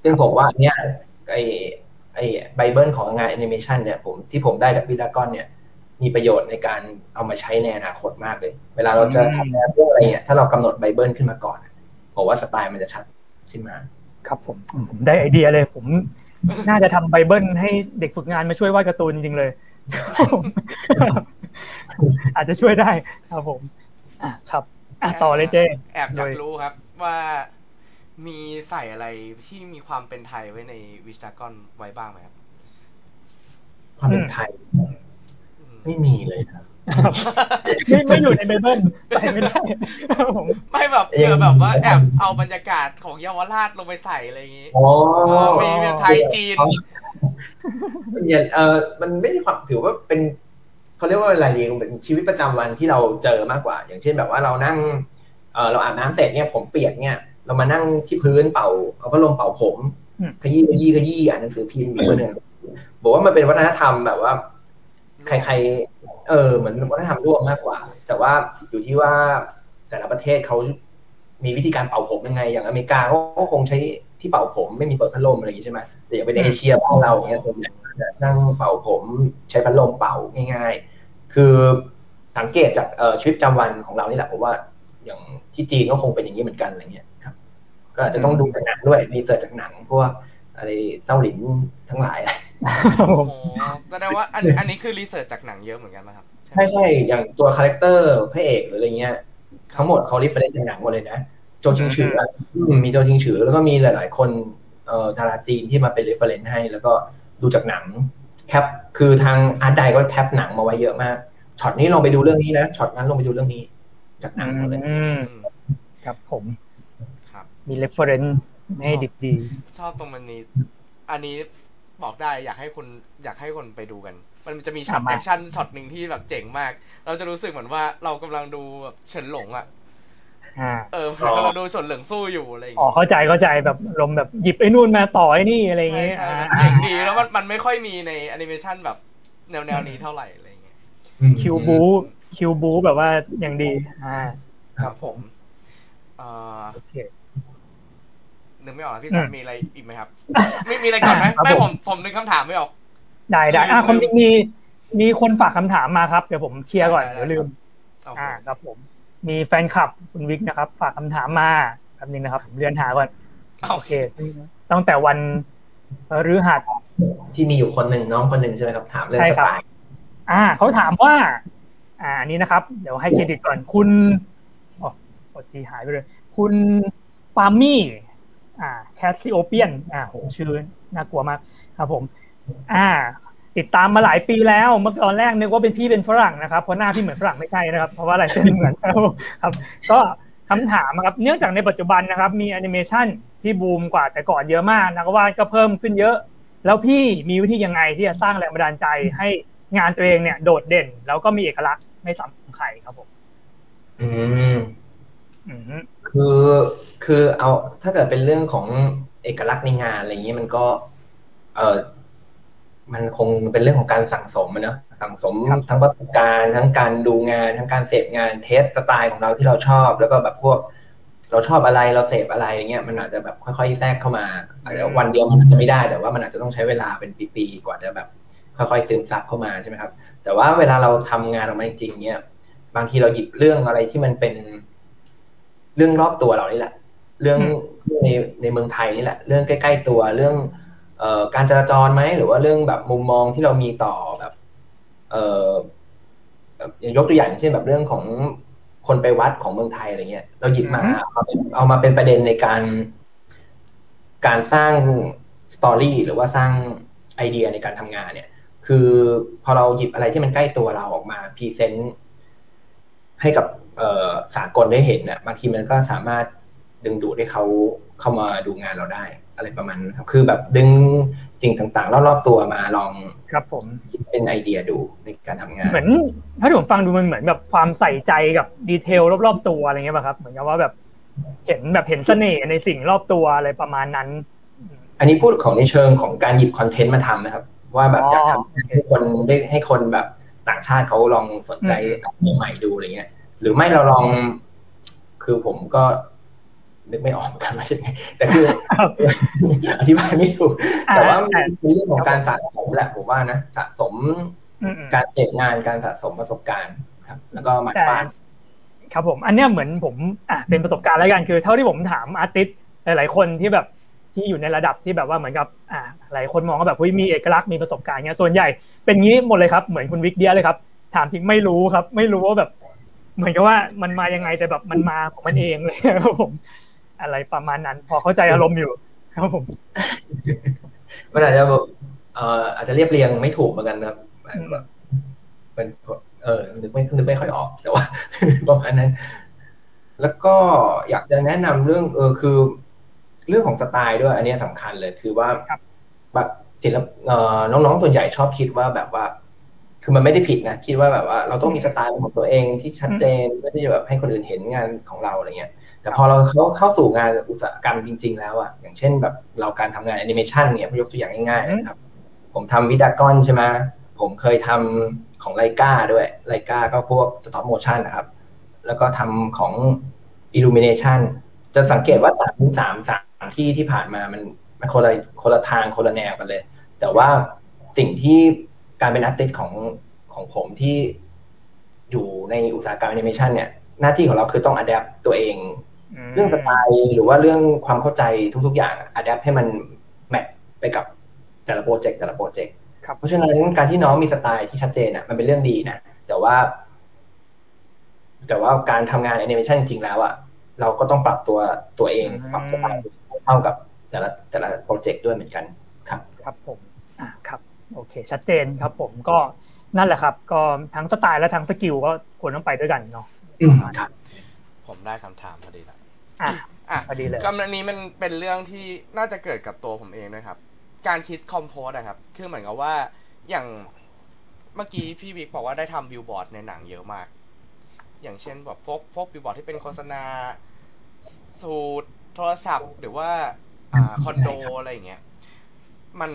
ซึ่งผมว่าเนี่ยไอ้ไอ้ไบเบิลของงานแอนิเมชันเนี่ยผมที่ผมได้จาก Wish Dragon เนี่ย มีประโยชน์ในการเอามาใช้ในอนาคตมากเลย เวลาเราจะทำงานเรื่องอะไรเนี่ยถ้าเรากำหนดไบเบิลขึ้นมาก่อนผมว่าสไตล์มันจะชัดขึ้นมา ครับผมผมได้ไอเดียเลย ผมน่าจะทำไบเบิลให้เด็กฝึกงานมาช่วยวาดการ์ตูนจริงๆเลย อาจจะช่วยได้ครับผม อะครับอะต่อเลยเจแอบอยากรู้ครับ ว่ามีใส่อะไรที่มีความเป็นไทยไว้ในวิสตากอนไว้บ้างไหมครับ ความเป็นไทย ไม่มีเลยครับไม่ไม่อยู่ในไบเบิลไปไม่ได้ผมไม่แบบเผื่อแบบว่าแอบเอาบรรยากาศของเยาวราชลงไปใส่อะไรอย่างงี้อ๋อมีแบบไทยจีนเนี่ยเออมันไม่ใช่ความถือว่าเป็นเขาเรียกว่าอะไรดีเป็นชีวิตประจำวันที่เราเจอมากกว่า อย่างเช่นแบบว่าเรานั่งเออเราอาบน้ำเสร็จเนี่ยผมเปียกเนี่ย เรามานั่งที่พื้นเป่าเอาพัดลมเป่าผมขยี้ขยี้ขยี้อ่านหนังสือพิมพ์อยู่เพื่อนบอกว่ามันเป็นวัฒนธรรมแบบว่า ใครๆ เออเหมือนวัฒนธรรมร่วมมากกว่า แต่ว่าอยู่ที่ว่าแต่ละประเทศเขามีวิธีการเป่าผมยังไง อย่างอเมริกาเขาคงใช้ที่เป่าผมไม่มีเปิดพัดลมอะไรอย่างนี้ใช่ไหมแต่อย่างเป็นเอเชียบ้านเราเนี้ยนั่งเป่าผมใช้พัดลมเป่าง่าย ๆ คือสังเกตจากชีวิตประจำวันของเรานี่แหละผมว่าอย่างที่จีนก็คงเป็นอย่างนี้เหมือนกันอะไรเงี้ยครับ ก็อาจจะต้องดูจากหนังด้วยมีเสิร์ชจากหนังพวกอะไรเส้าหลินทั้งหลาย โอ้แสดงว่าอันอันนี้คือ research จากหนังเยอะเหมือนกันไหมครับ ใช่ใช่อย่างตัว character พระเอกหรืออะไรเงี้ยทั้งหมดเขา reference จากหนังหมดเลยนะ โจวซิงฉือมีโจวซิงฉือแล้วก็มีหลาย ๆ คนเอ่อดาราจีนที่มาเป็น reference ให้ แล้วก็ดูจากหนัง cap คือทาง art di ก็ cap หนังมาไว้เยอะมากช็อตนี้ลองไปดูเรื่องนี้นะช็อตนั้นลองไปดูเรื่องนี้ จากหนังหมดเลยครับผมครับมี reference ให้ดิบดีชอบตรงมันนี้ อันนี้ บอกได้อยากให้คุณอยากให้คนไปดูกัน มันจะมีช็อต action ช็อตหนึ่งที่แบบเจ๋งมาก เราจะรู้สึกเหมือนว่าเรากำลังดูแบบเฉินหลงอะเออกำลังดูส่วนเหลืองสู้อยู่อะไรอย่างเงี้ยอ๋อเข้าใจเข้าใจแบบลมแบบหยิบไอ้นู่นมาต่อไอ้นี่อะไรเงี้ยเจ๋งดีแล้วมันมันไม่ค่อยมีในแอนิเมชันแบบแนวแนวนี้เท่าไหร่อะไรเงี้ยคิวบูคิวบูแบบว่าอย่างดีอ่าครับผมเอ่อโอเค นึกไม่ออกพี่สันมีอะไรอีกไหมครับ ไม่มีอะไรก่อนไหมไม่ผมผมนึกคำถามไม่ออก ได้ได้อ่าคนมีมีคนฝากคำถามมาครับ เดี๋ยวผมเคลียร์ก่อนเดี๋ยวลืมอ่าครับผม มีแฟนคลับคุณวิกนะครับ ฝากคำถามมาแบบนึงนะครับผมเรียนหาก่อนโอเค ตั้งแต่วันฤหัสที่มีอยู่คนหนึ่งน้องคนหนึ่งใช่ไหมครับถามเรื่องสไตล์อ่าเขาถามว่า อ่านี้นะครับ เดี๋ยวให้เครดิตก่อนคุณอ๋อกดทีหายไปเลย คุณปามี่ อ่าแคสซิโอเปียนอ่าโหชื่อน่ากลัวมากครับผม อ่า ติดตามมาหลายปีแล้ว เมื่อตอนแรกนึกว่าเป็นพี่เป็นฝรั่งนะครับเพราะหน้าพี่เหมือนฝรั่งไม่ใช่นะครับเพราะว่าอะไรเส้นเหมือนครับ ก็คำถามครับเนื่องจากในปัจจุบันนะครับ มีแอนิเมชันที่บูมกว่าแต่ก่อนเยอะมากนักวาดก็เพิ่มขึ้นเยอะ แล้วพี่มีวิธียังไงที่จะสร้างแรงบันดาลใจให้งานตัวเองเนี่ย โดดเด่น แล้วก็มีเอกลักษณ์ไม่ซ้ำใครครับผมอืมคือ คือเอาถ้าเกิดเป็นเรื่องของเอกลักษณ์ในงานอะไรอย่างนี้มันก็ เออมันคงเป็นเรื่องของการสั่งสมนะสั่งสมทั้งประสบการณ์ทั้งการดูงานทั้งการเสพงานเทสสไตล์ของเราที่เราชอบ แล้วก็แบบพวก เราชอบอะไรเราเสพอะไรอย่างเงี้ยมันอาจจะแบบค่อยๆแทรกเข้ามาอาจจะวันเดียวมันอาจจะไม่ได้แต่ว่ามันอาจจะต้องใช้เวลาเป็นปีๆกว่าจะแบบ ค่อยๆซึมซับเข้ามาใช่ไหมครับ แต่ว่าเวลาเราทำงานออกมาจริงๆเนี่ยบางทีเราหยิบเรื่องอะไรที่มันเป็นเรื่องรอบตัวเรานี่แหละ เรื่องในในเมืองไทยนี่แหละ เรื่องใกล้ ๆ ตัวเรื่องเอ่อการจราจรไหมหรือว่าเรื่องแบบมุมมองที่เรามีต่อแบบเอ่ออย่างยกตัวอย่างเช่นแบบเรื่องของคนไปวัดของเมืองไทยอะไรเงี้ยเราหยิบมาเอาเอามาเป็นประเด็นในการ การสร้างสตอรี่หรือว่าสร้างไอเดียในการทำงานเนี่ย คือพอเราหยิบอะไรที่มันใกล้ตัวเราออกมาพรีเซนต์ให้กับสากลได้เห็นเนี่ยบางทีมันก็สามารถ ดึงดูดให้เขาเข้ามาดูงานเราได้ อะไรประมาณครับคือแบบดึงสิ่งต่างๆ รอบๆตัวมาลองครับผมคิดเป็นไอเดียดูในการทำงาน เหมือนถ้าผมฟังดูมันเหมือนแบบความใส่ใจกับดีเทลรอบๆตัวอะไรเงี้ยป่ะครับ เหมือนกับว่าแบบเห็นแบบเห็นเสน่ห์ในสิ่งรอบตัวอะไรประมาณนั้น อันนี้พูดของในเชิงของการหยิบคอนเทนต์มาทำนะครับ ว่าแบบอยากทำให้คนได้ให้คนแบบต่างชาติเขาลองสนใจใหม่ดูอะไรเงี้ย หรือไม่เราลอง คือผมก็ นึกไม่ออกกันว่าจะไงแต่คืออธิบายไม่ถูกแต่ว่าเป็นเรื่องของการสะสมแหละผมว่านะสะสมการเสพงานการสะสมประสบการณ์ครับ แล้วก็หมัดบ้านครับผมอันเนี้ยเหมือนผมอะเป็นประสบการณ์แล้วกันคือเท่าที่ผมถามอาร์ติสหลาย ๆ คนที่แบบที่อยู่ในระดับที่แบบว่าเหมือนกับอ่าหลายคนมองว่าแบบเฮ้ยมีเอกลักษณ์มีประสบการณ์เงี้ยส่วนใหญ่เป็นงี้หมดเลยครับเหมือนคุณวิกเดียเลยครับ ถามจริงไม่รู้ครับ ไม่รู้ว่าแบบ เหมือนกับว่ามันมายังไงแต่แบบมันมาของมันเองเลยครับผม อะไรประมาณนั้น พอเข้าใจอารมณ์อยู่ครับผมมันอาจจะเอ่ออาจจะเรียบเรียงไม่ถูกเหมือนกันครับเป็นเออนึกไม่นึกไม่ค่อยออกแต่ว่าประมาณนั้น แล้วก็อยากจะแนะนำเรื่อง เออคือ เรื่องของสไตล์ด้วย อันนี้สำคัญเลย คือว่าแบบศิลปน้องๆส่วนใหญ่ชอบคิดว่าแบบว่า คือมันไม่ได้ผิดนะคิดว่าแบบว่า เราต้องมีสไตล์ของตัวเองที่ชัดเจนเพื่อที่จะแบบให้คนอื่นเห็นงานของเราอะไรเงี้ย แต่พอเราเข้าเข้าสู่งานอุตสาหกรรมจริง ๆ แล้วอะอย่างเช่นแบบเราการทำงานแอนิเมชันเนี่ยยกตัวอย่างง่ายๆนะครับ ผมทำ Wish Dragon ใช่ไหมผมเคยทำของ Laika ด้วย Laika ก็พวก stop motion นะครับ แล้วก็ทำของ Illumination จะสังเกตว่าสามสามสามที่ที่ผ่านมามันมันคนละคนละทางคนละแนวกันเลย แต่ว่าสิ่งที่การเป็น artist ของของผมที่อยู่ในอุตสาหกรรมแอนิเมชันเนี่ย หน้าที่ของเราคือต้อง adapt ตัวเอง เรื่องสไตล์หรือว่าเรื่องความเข้าใจทุก ๆ อย่าง adapt ให้มัน match ไปกับแต่ละโปรเจกต์แต่ละโปรเจกต์เพราะฉะนั้นการที่น้องมีสไตล์ที่ชัดเจนอะมันเป็นเรื่องดีนะแต่ว่า แต่ว่าการทำงานแอนิเมชันจริง ๆ แล้วอะเราก็ต้องปรับตัวตัวเองปรับตัวเข้ากับแต่ละแต่ละโปรเจกต์ด้วยเหมือนกันครับ ครับผมอ่าครับ โอเค ชัดเจนครับ ผมก็นั่นแหละครับ ก็ทั้งสไตล์และทั้ง skill ก็ควรต้องไปด้วยกันเนาะครับผมได้คำถามพอดีละ อะอะพอดีเลยกำลังนี้มันเป็นเรื่องที่น่าจะเกิดกับตัวผมเองด้วยครับ การคิด compose นะครับ คือเหมือนกับว่าอย่างเมื่อกี้พี่วิกบอกว่าได้ทำบิลบอร์ดในหนังเยอะมาก อย่างเช่นแบบพวกพวกบิลบอร์ดที่เป็นโฆษณา สูตรโทรศัพท์ หรือว่าอ่าคอนโดอะไรอย่างเงี้ย มัน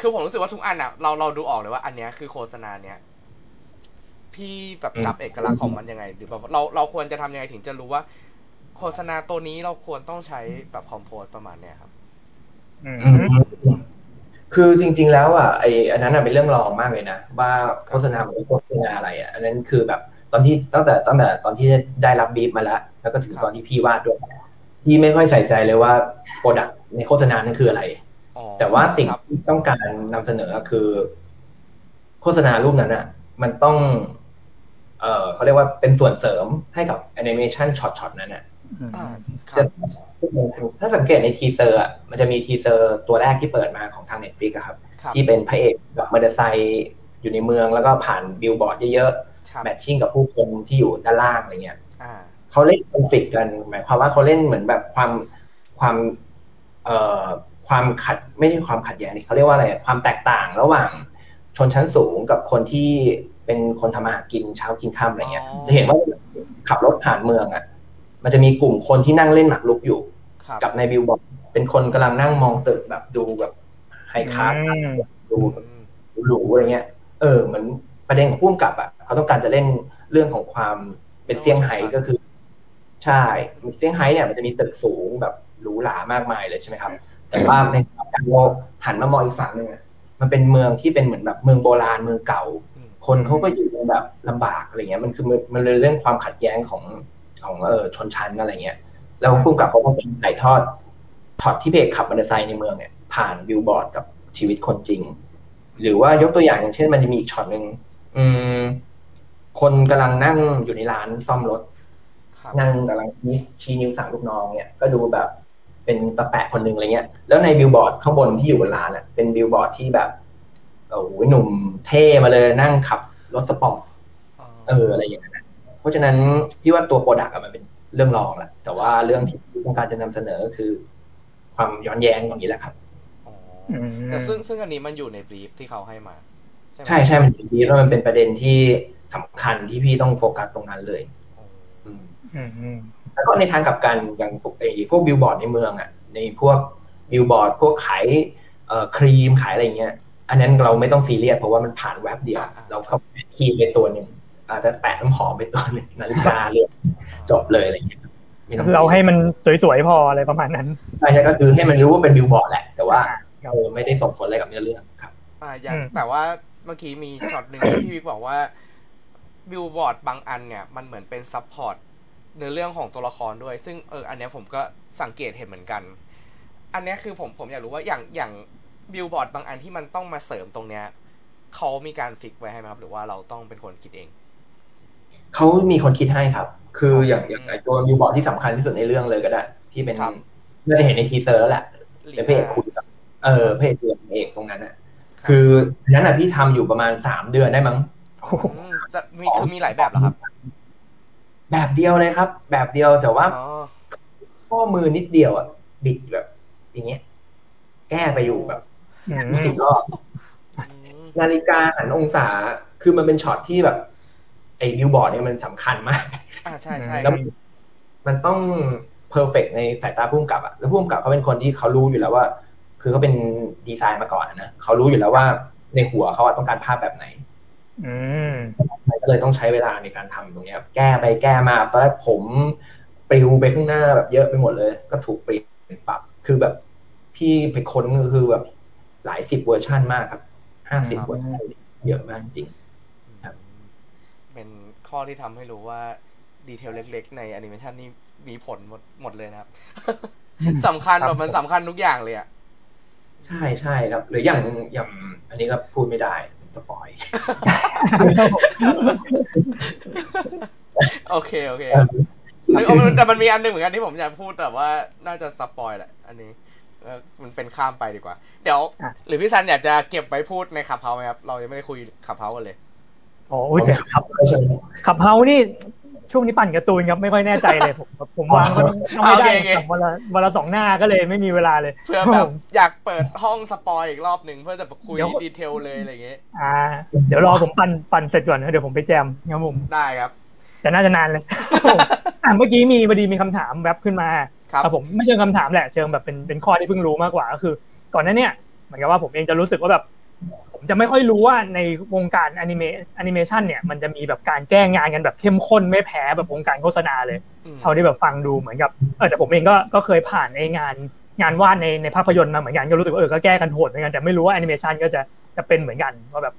คือผมรู้สึกว่าทุกอันอะเราเราดูออกเลยว่าอันเนี้ยคือโฆษณาเนี้ยพี่แบบจับเอกลักษณ์ของมันยังไง หรือแบบเราเราควรจะทำยังไงถึงจะรู้ว่า โฆษณาตัวนี้เราควรต้องใช้แบบคอมโพสประมาณเนี้ยครับคือจริง ๆ แล้วอะไออันนั้นเป็นเรื่องรองมากเลยนะ ว่าโฆษณาหรือโฆษณาอะไรอะอันนั้นคือแบบตอนที่ตั้งแต่ตั้งแต่ตอนที่ได้รับบีบมาแล้ว แล้วก็ถึงตอนที่พี่วาดด้วยพี่ไม่ค่อยใส่ใจเลยว่า product ในโฆษณานั้นคืออะไร แต่ว่าสิ่งที่ต้องการนำเสนอคือ โฆษณารูปนั้นอะ มันต้อง เออเขาเรียกว่าเป็นส่วนเสริมให้กับแอนิเมชันช็อตๆนั้นอะ จะถ้าสังเกตใน teaser อะมันจะมี teaser ตัวแรกที่เปิดมาของทาง Netflix ครับ ที่เป็นพระเอกแบบมอเตอร์ไซค์อยู่ในเมืองแล้วก็ผ่านบิลบอร์ดเยอะๆ matching กับผู้คนที่อยู่ด้านล่างอะไรเงี้ยเขาเล่นคอนฟ lict กันหมายความว่าเขาเล่นเหมือนแบบความความเอ่อความขัดไม่ใช่ความขัดแย้งนี่เขาเรียกว่าอะไรความแตกต่างระหว่างชนชั้นสูงกับคนที่เป็นคนทำมาหากินเช้ากินค่ำอะไรเงี้ย จะเห็นว่าขับรถผ่านเมืองอะ มันจะมีกลุ่มคนที่นั่งเล่นหมากรุกอยู่ กับในบิลบอร์ดเป็นคนกำลังนั่งมองตึกแบบดูแบบไฮคลาสดูหรูอะไรเงี้ย เออเหมือนประเด็นของพุ่มกับอะเขาต้องการจะเล่นเรื่องของความเป็นเซี่ยงไฮ้ก็คือ ใช่เซี่ยงไฮ้เนี่ยมันจะมีตึกสูงแบบหรูหรามากมายเลยใช่ไหมครับ แต่ว่าในสถานการณ์โลกหันมามองอีกฝั่งหนึ่งมันเป็นเมืองที่เป็นเหมือนแบบเมืองโบราณเมืองเก่า คนเขาก็อยู่แบบลำบากอะไรเงี้ย มันคือมันเลยเรื่องความขัดแย้งของ ของเออชนชั้นอะไรเงี้ย แล้วผู้กำกับเขาก็เป็นถ่ายทอดถอดที่พระเอกขับมอเตอร์ไซค์ในเมืองเนี่ยผ่านบิลบอร์ดกับชีวิตคนจริง หรือว่ายกตัวอย่างอย่างเช่น มันจะมีอีกช็อตหนึ่งอืม คนกำลังนั่งอยู่ในร้านซ่อมรถนั่งกำลังชี้นิ้วสั่งลูกน้องเนี่ยก็ดูแบบเป็นตะแปะคนหนึ่งอะไรเงี้ย แล้วในบิลบอร์ดข้างบนที่อยู่บนร้านอะ เป็นบิลบอร์ดที่แบบโอ้โหหนุ่มเท่มาเลยนั่งขับรถสปอร์ตเอออะไรอย่างเงี้ย เพราะฉะนั้นพี่ว่าตัว product มันเป็นเรื่องรองแหละแต่ว่าเรื่องที่ต้องการจะนำเสนอคือ ความย้อนแย้งตรงนี้แหละครับแต่ซึ่งซึ่งอันนี้มันอยู่ใน brief ที่เขาให้มา ใช่ใช่มันอยู่ใน brief แล้วมันเป็นประเด็นที่สำคัญที่พี่ต้องโฟกัสตรงนั้นเลยแล้วก็ในทางกลับกันอย่างไอ้พวกบิลบอร์ดในเมืองอะ ในพวกบิลบอร์ด พวกขายเอ่อครีมขายอะไรเงี้ย อันนั้นเราไม่ต้องซีเรียสเพราะว่ามันผ่านแวบเดียว เราเข้าครีมไปตัวหนึ่ง อาจจะแปะน้ำหอมไปตัวหนึ่งนาฬิกาเลยจบเลยอะไรเงี้ยเราให้มันสวยๆพออะไรประมาณนั้นใช่ใช่ก็คือให้มันรู้ว่าเป็นบิลบอร์ดแหละ แต่ว่าเราไม่ได้ส่งผลอะไรกับเนื้อเรื่องครับ อ่าอย่างแต่ว่าเมื่อกี้มีช็อตหนึ่งที่พี่วิกบอกว่าบิลบอร์ดบางอันเนี่ยมันเหมือนเป็น support เนื้อเรื่องของตัวละครด้วย ซึ่งเอออันนี้ผมก็สังเกตเห็นเหมือนกัน อันนี้คือผมผมอยากรู้ว่าอย่างอย่างบิลบอร์ดบางอันที่มันต้องมาเสริมตรงเนี้ยเขามีการ fix ไว้ให้ไหมครับ หรือว่าเราต้องเป็นคนคิดเอง เขามีคนคิดให้ครับ คืออย่างอย่างตัวบิลบอร์ดที่สำคัญที่สุดในเรื่องเลยก็ได้ ที่เป็นน่าจะเห็นใน teaser แล้วแหละเป็นเพจคุยกับเออเพจเรื่องเอกตรงนั้นอะ คือนั้นอะพี่ทำอยู่ประมาณสามเดือนได้มั้งจะมีคือมีหลายแบบเหรอครับ แบบเดียวเลยครับ แบบเดียวแต่ว่าข้อมือนิดเดียวอะบิดแบบ อย่างเงี้ย แก้ไปอยู่แบบสิบรอบนาฬิกาหันองศาคือมันเป็นช็อตที่แบบ ไอ้บิวบอร์ดเนี่ยมันสำคัญมากอ่าใช่ใช่แล้วมันต้อง perfect ในสายตาผู้กำกับอะแล้วผู้กำกับเขาเป็นคนที่เขารู้อยู่แล้วว่า คือเขาเป็นดีไซน์มาก่อนนะเขารู้อยู่แล้วว่าในหัวเขาต้องการภาพแบบไหน อืมก็เลยต้องใช้เวลาในการทำตรงนี้แก้ไปแก้มาตอนแรกผมปลิวไปข้างหน้าแบบเยอะไปหมดเลย ก็ถูกเปลี่ยนปรับ คือแบบพี่ไปค้นก็คือแบบหลายสิบเวอร์ชันมากครับห้าสิบเวอร์ชันเยอะมากจริงครับเป็น ข้อที่ทำให้รู้ว่า detail เล็ก ๆ ในแอนิเมชันนี่มีผลหมดหมดเลยนะครับสำคัญแบบมันสำคัญทุกอย่างเลยอะใช่ใช่ครับ หรืออย่างอย่างอันนี้ก็พูดไม่ได้ spoil OK OKแต่มันมีอันหนึ่งเหมือนกันที่ผมอยากพูดแต่ว่าน่าจะ spoil แหละ อันนี้มันเป็นข้ามไปดีกว่า เดี๋ยว หรือพี่ซันอยากจะเก็บไว้พูดใน Clubhouse ไหมครับ เรายังไม่ได้คุย Clubhouse กันเลย โอ้ยแต่ Club Clubhouse นี่ช่วงนี้ปั่นการ์ตูนครับไม่ค่อยแน่ใจเลยผมผมวางก็ไม่ได้วันละวันละสองหน้าก็เลยไม่มีเวลาเลย เพื่อแบบอยากเปิดห้อง spoil อีกรอบหนึ่งเพื่อจะคุย detail เลยอะไรเงี้ยอ่า เดี๋ยวรอผมปั่นปั่นเสร็จก่อนเดี๋ยวผมไปแจมครับผมได้ครับ แต่น่าจะนานเลยอ่าเมื่อกี้มีพอดีมีคำถามแวบขึ้นมาครับผมไม่เชิงคำถามแหละเชิงแบบเป็นเป็นข้อที่เพิ่งรู้มากกว่าก็คือ ก่อนหน้านี้เหมือนกับว่าผมเองจะรู้สึกว่าแบบ ผมจะไม่ค่อยรู้ว่าในวงการแอนิเมแอนิเมชันเนี่ยมันจะมีแบบการแก้งานกันแบบเข้มข้นไม่แพ้แบบวงการโฆษณาเลย เท่าที่แบบฟังดูเหมือนกับเออแต่ผมเองก็ก็เคยผ่านในงานงานวาดในในภาพยนตร์มาเหมือนกันก็รู้สึกว่าเออก็แก้กันโหดเหมือนกันแต่ไม่รู้ว่าแอนิเมชันก็จะจะเป็นเหมือนกันว่าแบบ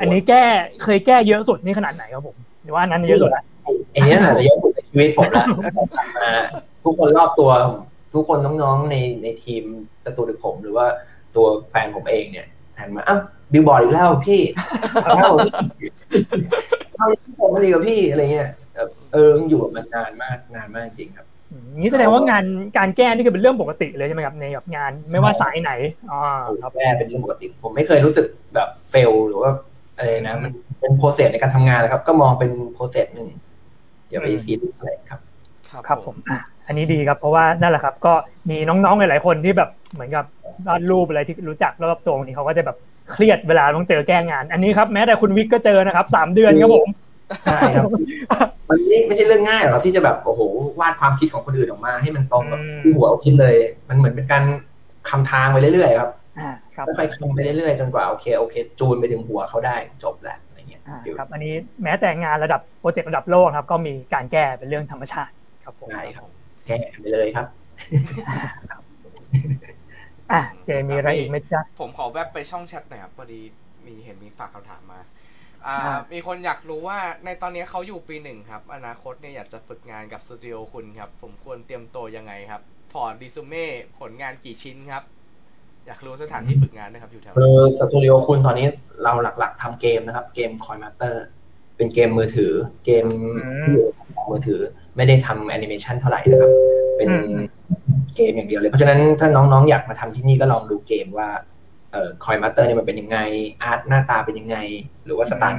อันนี้แก้เคยแก้เยอะสุดนี่ขนาดไหนครับผมหรือว่านั้นเยอะสุดละอันนี้น่าจะเยอะสุดในชีวิตผมละมาทุกคนรอบตัวทุกคนน้องๆในในทีมสตูดิโอผม หรือว่าตัวแฟนผมเองเนี่ย หันมาอ้าวบิลบอร์ดอีกแล้วพี่เอ้าเอาผมมาดีกับพี่อะไรเงี้ยเอออยู่มันนานมากนานมากจริงครับนี้แสดงว่างานการแก้นี่คือเป็นเรื่องปกติเลยใช่ไหมครับในแบบงานไม่ว่าสายไหนอ๋อครับแก้เป็นเรื่องปกติ ผมไม่เคยรู้สึกแบบ fail หรือว่าอะไรนะ มันเป็น process ในการทำงานนะครับ ก็มองเป็น process หนึ่งอย่าไปซีเรียสอะไรครับ ครับผม อันนี้ดีครับ เพราะว่านั่นแหละครับ ก็มีน้องๆหลายๆคนที่แบบเหมือนกับวาดรูปอะไรที่รู้จักรอบตัวนี้เขาก็จะแบบเครียดเวลาต้องเจอแก้งาน อันนี้ครับแม้แต่คุณวิกก็เจอนะครับสามเดือนครับผมใช่ครับมันไม่ไม่ใช่เรื่องง่ายหรอกที่จะแบบโอ้โหวาดความคิดของคนอื่นออกมา ให้มันตรงกับที่หัวคิดเลย มันเหมือนเป็นการคำทางไปเรื่อยๆครับค่อยๆคำไปเรื่อยๆจนกว่าโอเคโอเค จูนไปถึงหัวเขาได้จบแหละอะไรเงี้ยครับ อันนี้แม้แต่งานระดับโปรเจกต์ระดับโลกครับ ก็มีการแก้เป็นเรื่องธรรมชาติครับผมใช่ครับ แก้ไปเลยครับอะเจมีอะไรอีกไหมจ๊ะผมขอแวบไปช่องแชทหน่อยครับพอดีมีเห็นมีฝากคำถามมาอ่ามีคนอยากรู้ว่าในตอนนี้เขาอยู่ปีหนึ่งครับ อนาคตเนี่ยอยากจะฝึกงานกับสตูดิโอคุณครับ ผมควรเตรียมตัวยังไงครับ port resume ผลงานกี่ชิ้นครับ อยากรู้สถานที่ฝึกงานนะครับ อยู่แถวเออสตูดิโอคุณตอนนี้เราหลักๆทำเกมนะครับ เกม Coin Master เป็นเกมมือถือ เกมมือถือ ไม่ได้ทำแอนิเมชันเท่าไหร่นะครับ เป็นเกมอย่างเดียวเลย เพราะฉะนั้นถ้าน้องๆ อยากมาทำที่นี่ก็ลองดูเกมว่าเอ่อ Coin Master เนี่ยมันเป็นยังไง art หน้าตาเป็นยังไง หรือว่าสไตล์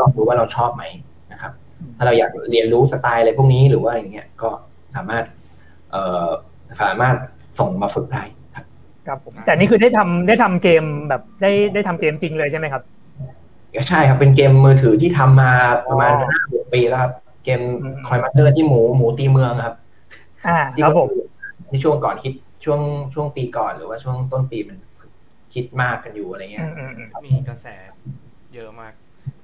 ลองดูว่าเราชอบไหมนะครับ ถ้าเราอยากเรียนรู้สไตล์อะไรพวกนี้หรือว่าอย่างเงี้ยก็สามารถเอ่อสามารถส่งมาฝึกได้ครับครับผมแต่นี่คือได้ทำได้ทำเกมแบบได้ได้ทำเกมจริงเลยใช่ไหมครับใช่ครับเป็นเกมมือถือที่ทำมาประมาณห้าหกปีแล้วครับ เกม Coin Master ที่หมูหมูตีเมืองครับ อ่าครับผมในช่วงก่อนโควิดช่วงช่วงปีก่อนหรือว่าช่วงต้นปีมันฮิตมากกันอยู่อะไรเงี้ยมีกระแสเยอะมาก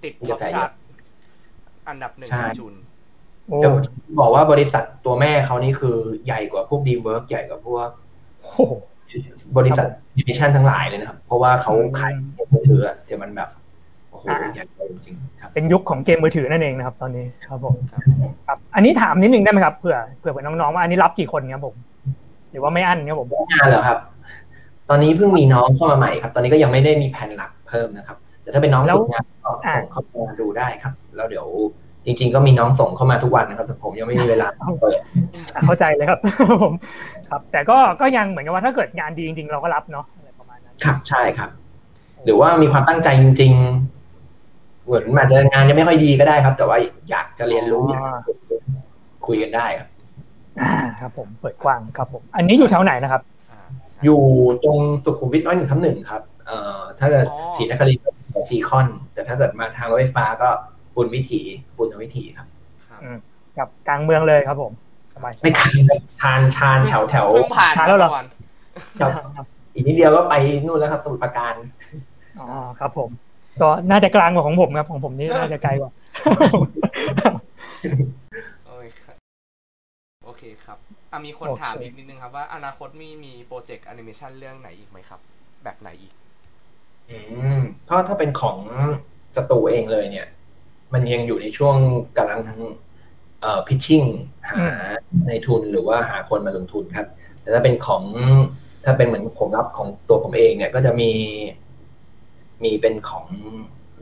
ติด top chart อันดับหนึ่งจุนจะบอกว่าบริษัทตัวแม่เขานี่คือใหญ่กว่าพวกดีเวิร์กใหญ่กว่าพวกบริษัทดิวิชั่นทั้งหลายเลยนะครับ เพราะว่าเขาขายมือถือแต่มันแบบ โอ้โหใหญ่จริงครับเป็นยุคของเกมมือถือนั่นเองนะครับ ตอนนี้ครับผมครับอันนี้ถามนิดนึงได้ไหมครับเผื่อเผื่อน้องๆว่าอันนี้รับกี่คนครับผม หรือว่าไม่อั้นครับผมงานเหรอครับ ตอนนี้เพิ่งมีน้องเข้ามาใหม่ครับ ตอนนี้ก็ยังไม่ได้มีแผนหลักเพิ่มนะครับ แต่ถ้าเป็นน้องฝึกงานก็ส่งเข้ามาดูได้ครับ แล้วเดี๋ยวจริง ๆ ก็มีน้องส่งเข้ามาทุกวันนะครับ แต่ผมยังไม่มีเวลาเปิดเข้าใจเลยครับผมครับ แต่ก็ก็ยังเหมือนกับว่าถ้าเกิดงานดีจริง ๆ เราก็รับเนาะอะไรประมาณนั้นครับใช่ครับ หรือว่ามีความตั้งใจจริง ๆ เหมือนอาจจะงานยังไม่ค่อยดีก็ได้ครับ แต่ว่าอยากจะเรียนรู้อยากคุยกันได้ครับอ่าครับ ผมเปิดกว้างครับ ผม อันนี้อยู่แถวไหนนะครับ อยู่ตรงสุขุมวิทร้อยหนึ่งทับหนึ่งครับ เอ่อถ้าเกิดสีนครินทร์ซีคอน แต่ถ้าเกิดมาทางรถไฟฟ้าก็บุญวิถีบุญวิถีครับกับกลางเมืองเลยครับผมไม่ทานทานชานแถวแถวผ่านแล้วหรอครับอีกนิดเดียวก็ไปนู่นแล้วครับสมุทรปราการอ๋อครับผม ก็น่าจะกลางกว่าของผมครับของผมนี่น่าจะไกลกว่าโอเคครับอะมีคนถามอีกนิดนึงครับว่าอนาคตมีมีโปรเจกต์แอนิเมชันเรื่องไหนอีกไหมครับ แบบไหนอีก อืมถ้าถ้าเป็นของสตูเองเลยเนี่ย มันยังอยู่ในช่วงกำลังทั้งเอ่อ pitching หานายทุนหรือว่าหาคนมาลงทุนครับ แต่ถ้าเป็นของถ้าเป็นเหมือนผมรับของตัวผมเองเนี่ย ก็จะมี มีเป็นของ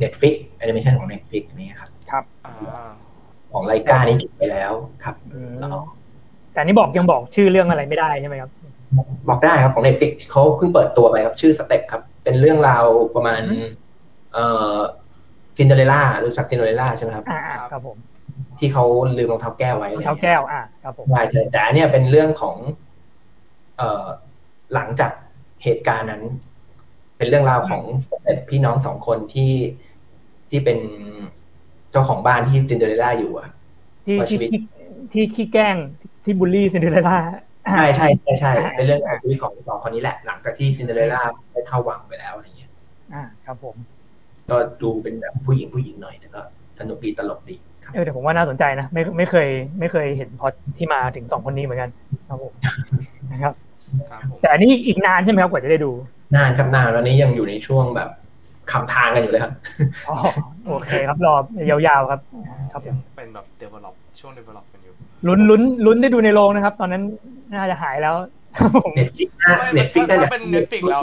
Netflix แอนิเมชันของ Netflix นี่ครับ ครับของ Laika นี่จบไปแล้วครับแล้วแต่นี่บอกยังบอกชื่อเรื่องอะไรไม่ได้ใช่ไหมครับ บอกได้ครับของ Netflix เขาเพิ่งเปิดตัวไปครับ ชื่อ Steps ครับ เป็นเรื่องราวประมาณ เอ่อซินเดอเรล่ารู้จักซินเดอเรล่าใช่ไหมครับอ่าครับผม ที่เขาลืมรองเท้าแก้วไว้รองเท้าแก้วอ่าครับผมใช่ใช่แต่อันนี้เป็นเรื่องของ เอ่อหลังจากเหตุการณ์นั้น เป็นเรื่องราวของพี่น้องสองคนที่ที่เป็นเจ้าของบ้านที่ซินเดอเรล่าอยู่อะที่ที่ที่ขี้แกล้งที่บูลลี่ซินเดอเรล่าใช่ใช่ใช่ใช่เป็นเรื่องของชีวิตของสองคนนี้แหละ หลังจากที่ซินเดอเรลล่าได้เข้าวังไปแล้วอะไรเงี้ย อ่า ครับผม ก็ดูเป็นแบบผู้หญิงผู้หญิงหน่อยแต่ก็สนุกดีตลกดีเออแต่ผมว่าน่าสนใจนะไม่ไม่เคย ไม่เคยเห็นพล็อตที่มาถึงสองคนนี้เหมือนกัน ครับผมนะครับแต่อันนี้อีกนานใช่ไหมครับกว่าจะได้ดู นานครับนานวันนี้ยังอยู่ในช่วงแบบคลำทางกันอยู่เลยครับอ๋อโอเคครับรอยาวๆครับ ครับเป็นแบบ develop ช่วง develop กันอยู่ลุ้นลุ้นลุ้นได้ดูในโรงนะครับ ตอนนั้นน่าจะหายแล้ว Netflix Netflix ถ้าเป็น Netflix แล้ว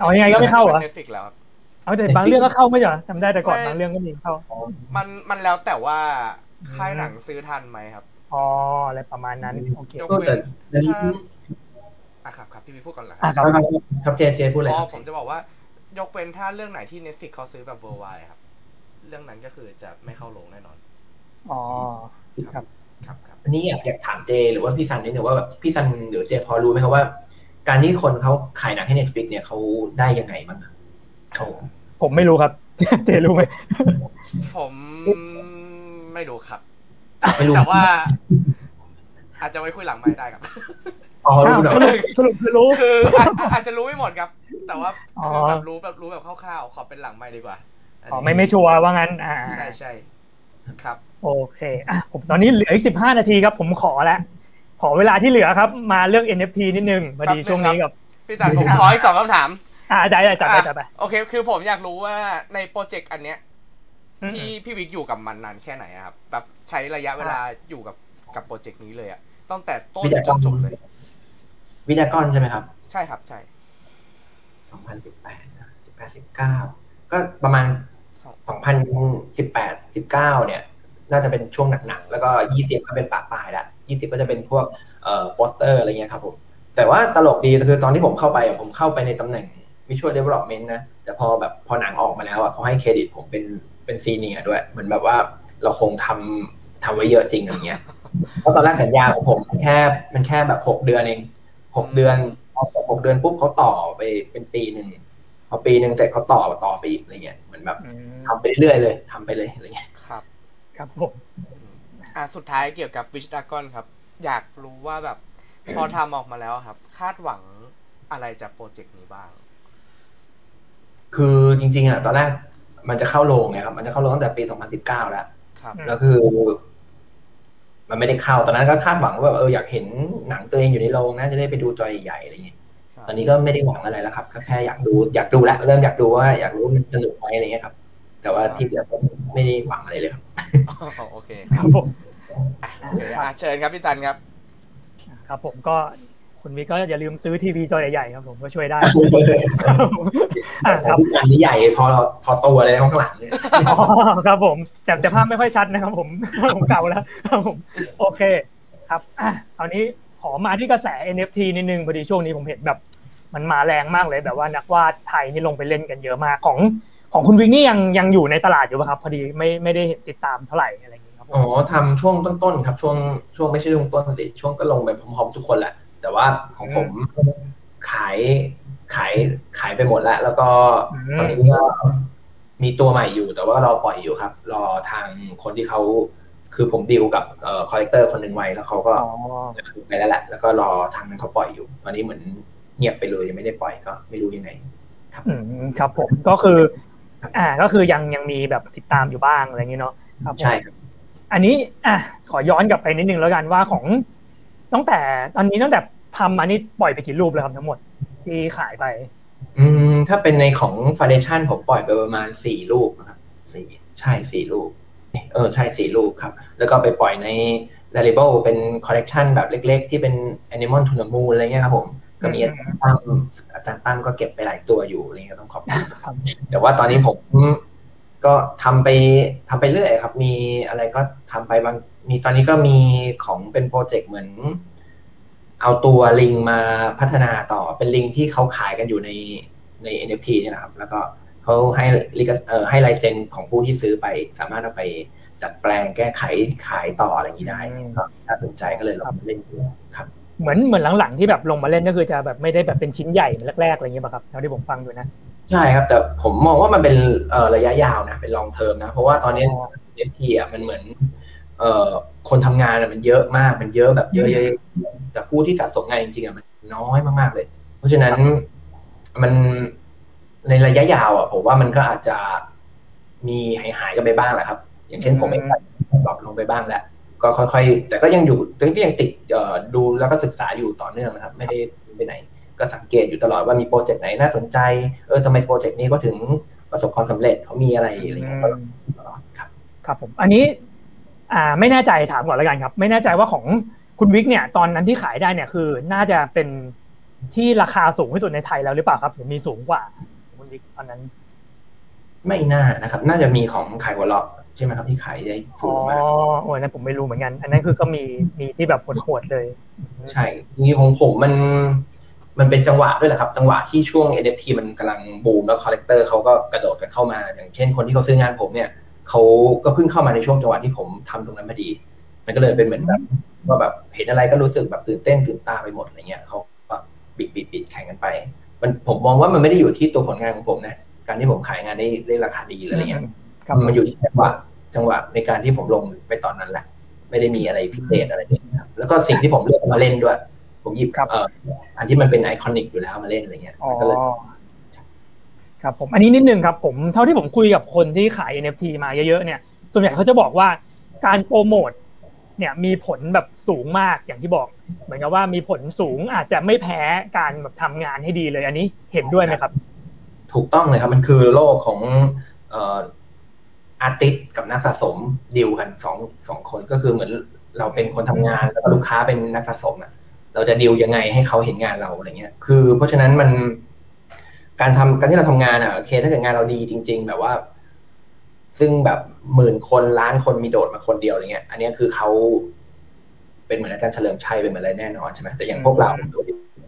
เอายังไงก็ไม่เข้าเหรอ Netflix แล้วเอาแต่บางเรื่องก็เข้าไม่ใช่จำได้แต่ก่อนบางเรื่องก็มีเข้า มันมันแล้วแต่ว่าค่ายหนังซื้อทันไหมครับอ๋ออะไรประมาณนั้นโอเคก็แต่ อะครับครับพี่มีพูดก่อนเหรอครับครับเจเจพูดเลยผมจะบอกว่ายกเว้นถ้าเรื่องไหนที่ Netflix เขาซื้อแบบ worldwide ครับ เรื่องนั้นก็คือจะไม่เข้าโรงแน่นอน อ๋อ ครับ ครับครับ อันนี้อยากอยากถามเจ หรือว่าพี่ซันนิดนึงว่าแบบพี่ซันหรือเจพอรู้ไหมครับว่า การที่คนเขาขายหนังให้ Netflix เนี่ยเขาได้ยังไงบ้างเขาผมไม่รู้ครับ เจรู้ไหม ผมไม่รู้ครับแต่ว่าอาจจะไว้คุยหลังไม่ได้ครับ อ๋อรู้สรุปคือรู้คืออาจจะรู้ไม่หมดครับ แต่ว่าคือแบบรู้แบบรู้แบบคร่าวๆขอเป็นหลังไม่ดีกว่าอ๋อไม่ไม่ชัวร์ว่างั้น อ่าใช่ใช่ครับ โอเคอะผมตอนนี้เหลืออีกสิบห้านาทีครับ ผมขอแล้วขอเวลาที่เหลือครับ มาเรื่อง NFT นิดนึงพอดีช่วงนี้กับพี่จันผมขออีกสองคำถาม อ่าได้ได้จัดไปจัดไปโอเค คือผมอยากรู้ว่าในโปรเจกต์อันเนี้ยพี่พี่วิกอยู่กับมันนานแค่ไหนครับแบบใช้ระยะเวลาอยู่กับกับโปรเจกต์นี้เลยอะตั้งแต่ต้นจนจบเลย วิทยากรใช่ไหมครับ ใช่ครับใช่สองพันสิบแปดสิบแปดสิบเก้าก็ประมาณสองพันสิบแปดสิบเก้าเนี่ย น่าจะเป็นช่วงหนักๆ แล้วก็ยี่สิบก็เป็นปากปลายละยี่สิบก็จะเป็นพวกเอ่อโปสเตอร์อะไรเงี้ยครับผมแต่ว่าตลกดีคือตอนที่ผมเข้าไปผมเข้าไปในตำแหน่ง visual development นะ แต่พอแบบพอหนังออกมาแล้วอะเขาให้เครดิตผมเป็นเป็น senior ด้วย เหมือนแบบว่าเราคงทำทำไว้เยอะจริงอย่างเงี้ยเพราะตอนแรกสัญญาของผมมันแค่มันแค่แบบหกเดือนเอง หกเดือนพอหกเดือนปุ๊บเขาต่อไปเป็นปีหนึ่งพอปีหนึ่งเสร็จเขาต่อต่อไปอีกอะไรเงี้ยเหมือนแบบทำไปเรื่อยเลยทำไปเลยอะไรเงี้ยครับ ครับผมอะสุดท้ายเกี่ยวกับวิชดากอนครับ อยากรู้ว่าแบบ พอทำออกมาแล้วครับ คาดหวังอะไรจากโปรเจกต์นี้บ้าง คือจริง ๆอะตอนแรกมันจะเข้าโรงไงครับ มันจะเข้าโรงตั้งแต่ปี 2019 แล้วแล้วคือ มันไม่ได้เข้าตอนนั้นก็คาดหวังว่าเอออยากเห็นหนังตัวเองอยู่ในโรงนะจะได้ไปดูจอใหญ่ๆอะไรอย่างเงี้ยตอนนี้ก็ไม่ได้หวังอะไรแล้วครับก็แค่อยากดูอยากดูแล้วเริ่มอยากดูว่าอยากรู้มันสนุกไหมอะไรเงี้ยครับ แต่ว่าที่เหลือผมไม่ได้หวังอะไรเลยครับโอเคครับผมโอเคเชิญครับพี่จันครับ ครับผมก็ คุณวิก็อย่าลืมซื้อทีวีจอใหญ่ๆครับผมก็ช่วยได้ครับจานนี้ใหญ่พอพอตัวเลยข้างหลังเนี่ยครับผม แต่แต่ภาพไม่ค่อยชัดนะครับ ผมผมเก่าแล้วครับผม โอเค ครับอะคราวนี้ขอมาที่กระแส NFT นิดนึงพอดีช่วงนี้ผมเห็นแบบ มันมาแรงมากเลยแบบว่านักวาดไทยนี่ลงไปเล่นกันเยอะมากของของคุณวิกนี่ยังยังอยู่ในตลาดอยู่ป่ะครับ พอดีไม่ไม่ได้ติดตามเท่าไหร่อะไรอย่างนี้ครับอ๋อทำช่วงต้นๆครับ ช่วงช่วงไม่ใช่ช่วงต้นสิช่วงก็ลงไปพร้อมๆทุกคนแหละ แต่ว่าของผมขายขายขายไปหมดแล้ว แล้วก็ตอนนี้ก็มีตัวใหม่อยู่ แต่ว่าเราปล่อยอยู่ครับ รอทางคนที่เขาคือผมดีลกับเอ่อคอลเลกเตอร์คนหนึ่งไว้แล้วเขาก็ไปแล้วแหละแล้วก็รอทางนั้นเขาปล่อยอยู่ ตอนนี้เหมือนเงียบไปเลยยังไม่ได้ปล่อยก็ไม่รู้ยังไง ครับอืมครับผมก็คือ อ่าก็คือยังยังมีแบบติดตามอยู่บ้างอะไรอย่างนี้เนาะครับใช่ครับอันนี้อะขอย้อนกลับไปนิดนึงแล้วกันว่าของ ตั้งแต่ตอนนี้ตั้งแต่ทำมานี่ปล่อยไปกี่รูปเลยครับทั้งหมด ที่ขายไป อืมถ้าเป็นในของฟาเดชั่นผมปล่อยไปประมาณสี่รูปนะครับสี่ใช่สี่รูป เออใช่สี่รูปครับ แล้วก็ไปปล่อยใน l a เ a b l e เป็นคอลเลกชันแบบเล็ก ๆ ที่เป็น Animal to the Moon อะไรเงี้ยครับผมก็มีอาจารย์ตั้มอาจารย์ตั้มก็เก็บไปหลายตัวอยู่อะไรเงี้ยต้องขอบคุณแต่ว่าตอนนี้ผม ก็ทำไปทำไปเรื่อยครับ มีอะไรก็ทำไปบาง มีตอนนี้ก็มีของเป็นโปรเจกต์เหมือน เอาตัวลิงมาพัฒนาต่อเป็นลิงที่เขาขายกันอยู่ในใน NFT นี่แหละครับ แล้วก็เขาให้ลิเออให้ไลเซนของผู้ที่ซื้อไป สามารถเอาไปดัดแปลงแก้ไขขายต่ออะไรอย่างนี้ได้ก็น่าสนใจก็เลยลองเล่นดูครับ เหมือนเหมือนหลังๆที่แบบลงมาเล่นก็คือจะแบบไม่ได้แบบเป็นชิ้นใหญ่แรกๆอะไรอย่างเงี้ยป่ะครับเท่าที่ผมฟังดูนะ ใช่ครับ แต่ผมมองว่ามันเป็นระยะยาวนะเป็นลองเทอมนะ เพราะว่าตอนนี้เอฟทีอะมันเหมือนเอ่อคนทำงานมันเยอะมากมันเยอะแบบเยอะๆแต่ผู้ที่สะสมงานจริงๆอะมันน้อยมากๆเลย เพราะฉะนั้นมันในระยะยาว อะ ผมว่ามันก็อาจจะมีหายหายกันไปบ้างแหละครับ อย่างเช่นผมเอง drop ลงไปบ้างแล้วก็ค่อยๆ แต่ก็ยังอยู่ก็ยังติดดูแล้วก็ศึกษาอยู่ต่อเนื่องนะครับ ไม่ได้ไปไหน ก็สังเกตอยู่ตลอดว่ามีโปรเจกต์ไหนน่าสนใจ เออทำไมโปรเจกต์นี้ก็ถึงประสบความสำเร็จเขามีอะไรอะไรอย่างเงี้ยครับ ครับผม อันนี้อ่าไม่แน่ใจถามก่อนแล้วกันครับ ไม่แน่ใจว่าของคุณวิกเนี่ย ตอนนั้นที่ขายได้เนี่ยคือ น่าจะเป็นที่ราคาสูงที่สุดในไทยแล้วหรือเปล่าครับหรือมีสูงกว่าคุณวิกตอนนั้น ไม่น่านะครับ น่าจะมีของขายหัวเราะใช่ไหมครับที่ขายได้สูงมากอ๋อโอ้ยนั่นผมไม่รู้เหมือนกัน อันนั้นคือก็มีมีที่แบบโหดๆเลย ใช่นี่ของผมมัน มันเป็นจังหวะด้วยแหละครับ จังหวะที่ช่วง NFT มันกำลังบูมแล้ว collector เขาก็กระโดดกันเข้ามา อย่างเช่นคนที่เขาซื้องานผมเนี่ยเขาก็เพิ่งเข้ามาในช่วงจังหวะที่ผมทำตรงนั้นพอดี มันก็เลยเป็นเหมือนแบบว่าแบบเห็นอะไรก็รู้สึกแบบตื่นเต้นตื่นตาไปหมดอะไรเงี้ยเขาแบบบิดบิดบิดแข่งกันไป มันผมมองว่ามันไม่ได้อยู่ที่ตัวผลงานของผมนะการที่ผมขายงานได้ได้ราคาดีอะไรเงี้ยมันอยู่ที่จังหวะจังหวะในการที่ผมลงไปตอนนั้นแหละ ไม่ได้มีอะไรพิเศษอะไรเลยครับแล้วก็สิ่งที่ผมเลือกมาเล่นด้วย ผมหยิบเอ่ออันที่มันเป็นไอคอนิกอยู่แล้วมาเล่นอะไรเงี้ยก็เลยครับผมอันนี้นิดนึงครับผมเท่าที่ผมคุยกับคนที่ขาย NFT มาเยอะๆเนี่ย ส่วนใหญ่เขาจะบอกว่าการโปรโมทเนี่ยมีผลแบบสูงมากอย่างที่บอก เหมือนกับว่ามีผลสูงอาจจะไม่แพ้การแบบทำงานให้ดีเลยอันนี้เห็นด้วยไหมครับ ถูกต้องเลยครับ มันคือโลกของอาร์ติสกับนักสะสมดีลกันสองสองคนก็คือเหมือนเราเป็นคนทำงานแล้วก็ลูกค้าเป็นนักสะสมอะ เราจะดีลยังไงให้เขาเห็นงานเราอะไรเงี้ย คือ เพราะฉะนั้นมันการทำการที่เราทำงานอะโอเคถ้าเกิดงานเราดีจริง ๆ แบบว่า ซึ่งแบบหมื่นคนล้านคนมีโดดมาคนเดียวอะไรเงี้ย อันนี้คือเขาเป็นเหมือนอาจารย์เฉลิมชัยเป็นเหมือนอะไรแน่นอนใช่ไหมแต่อย่างพวกเรา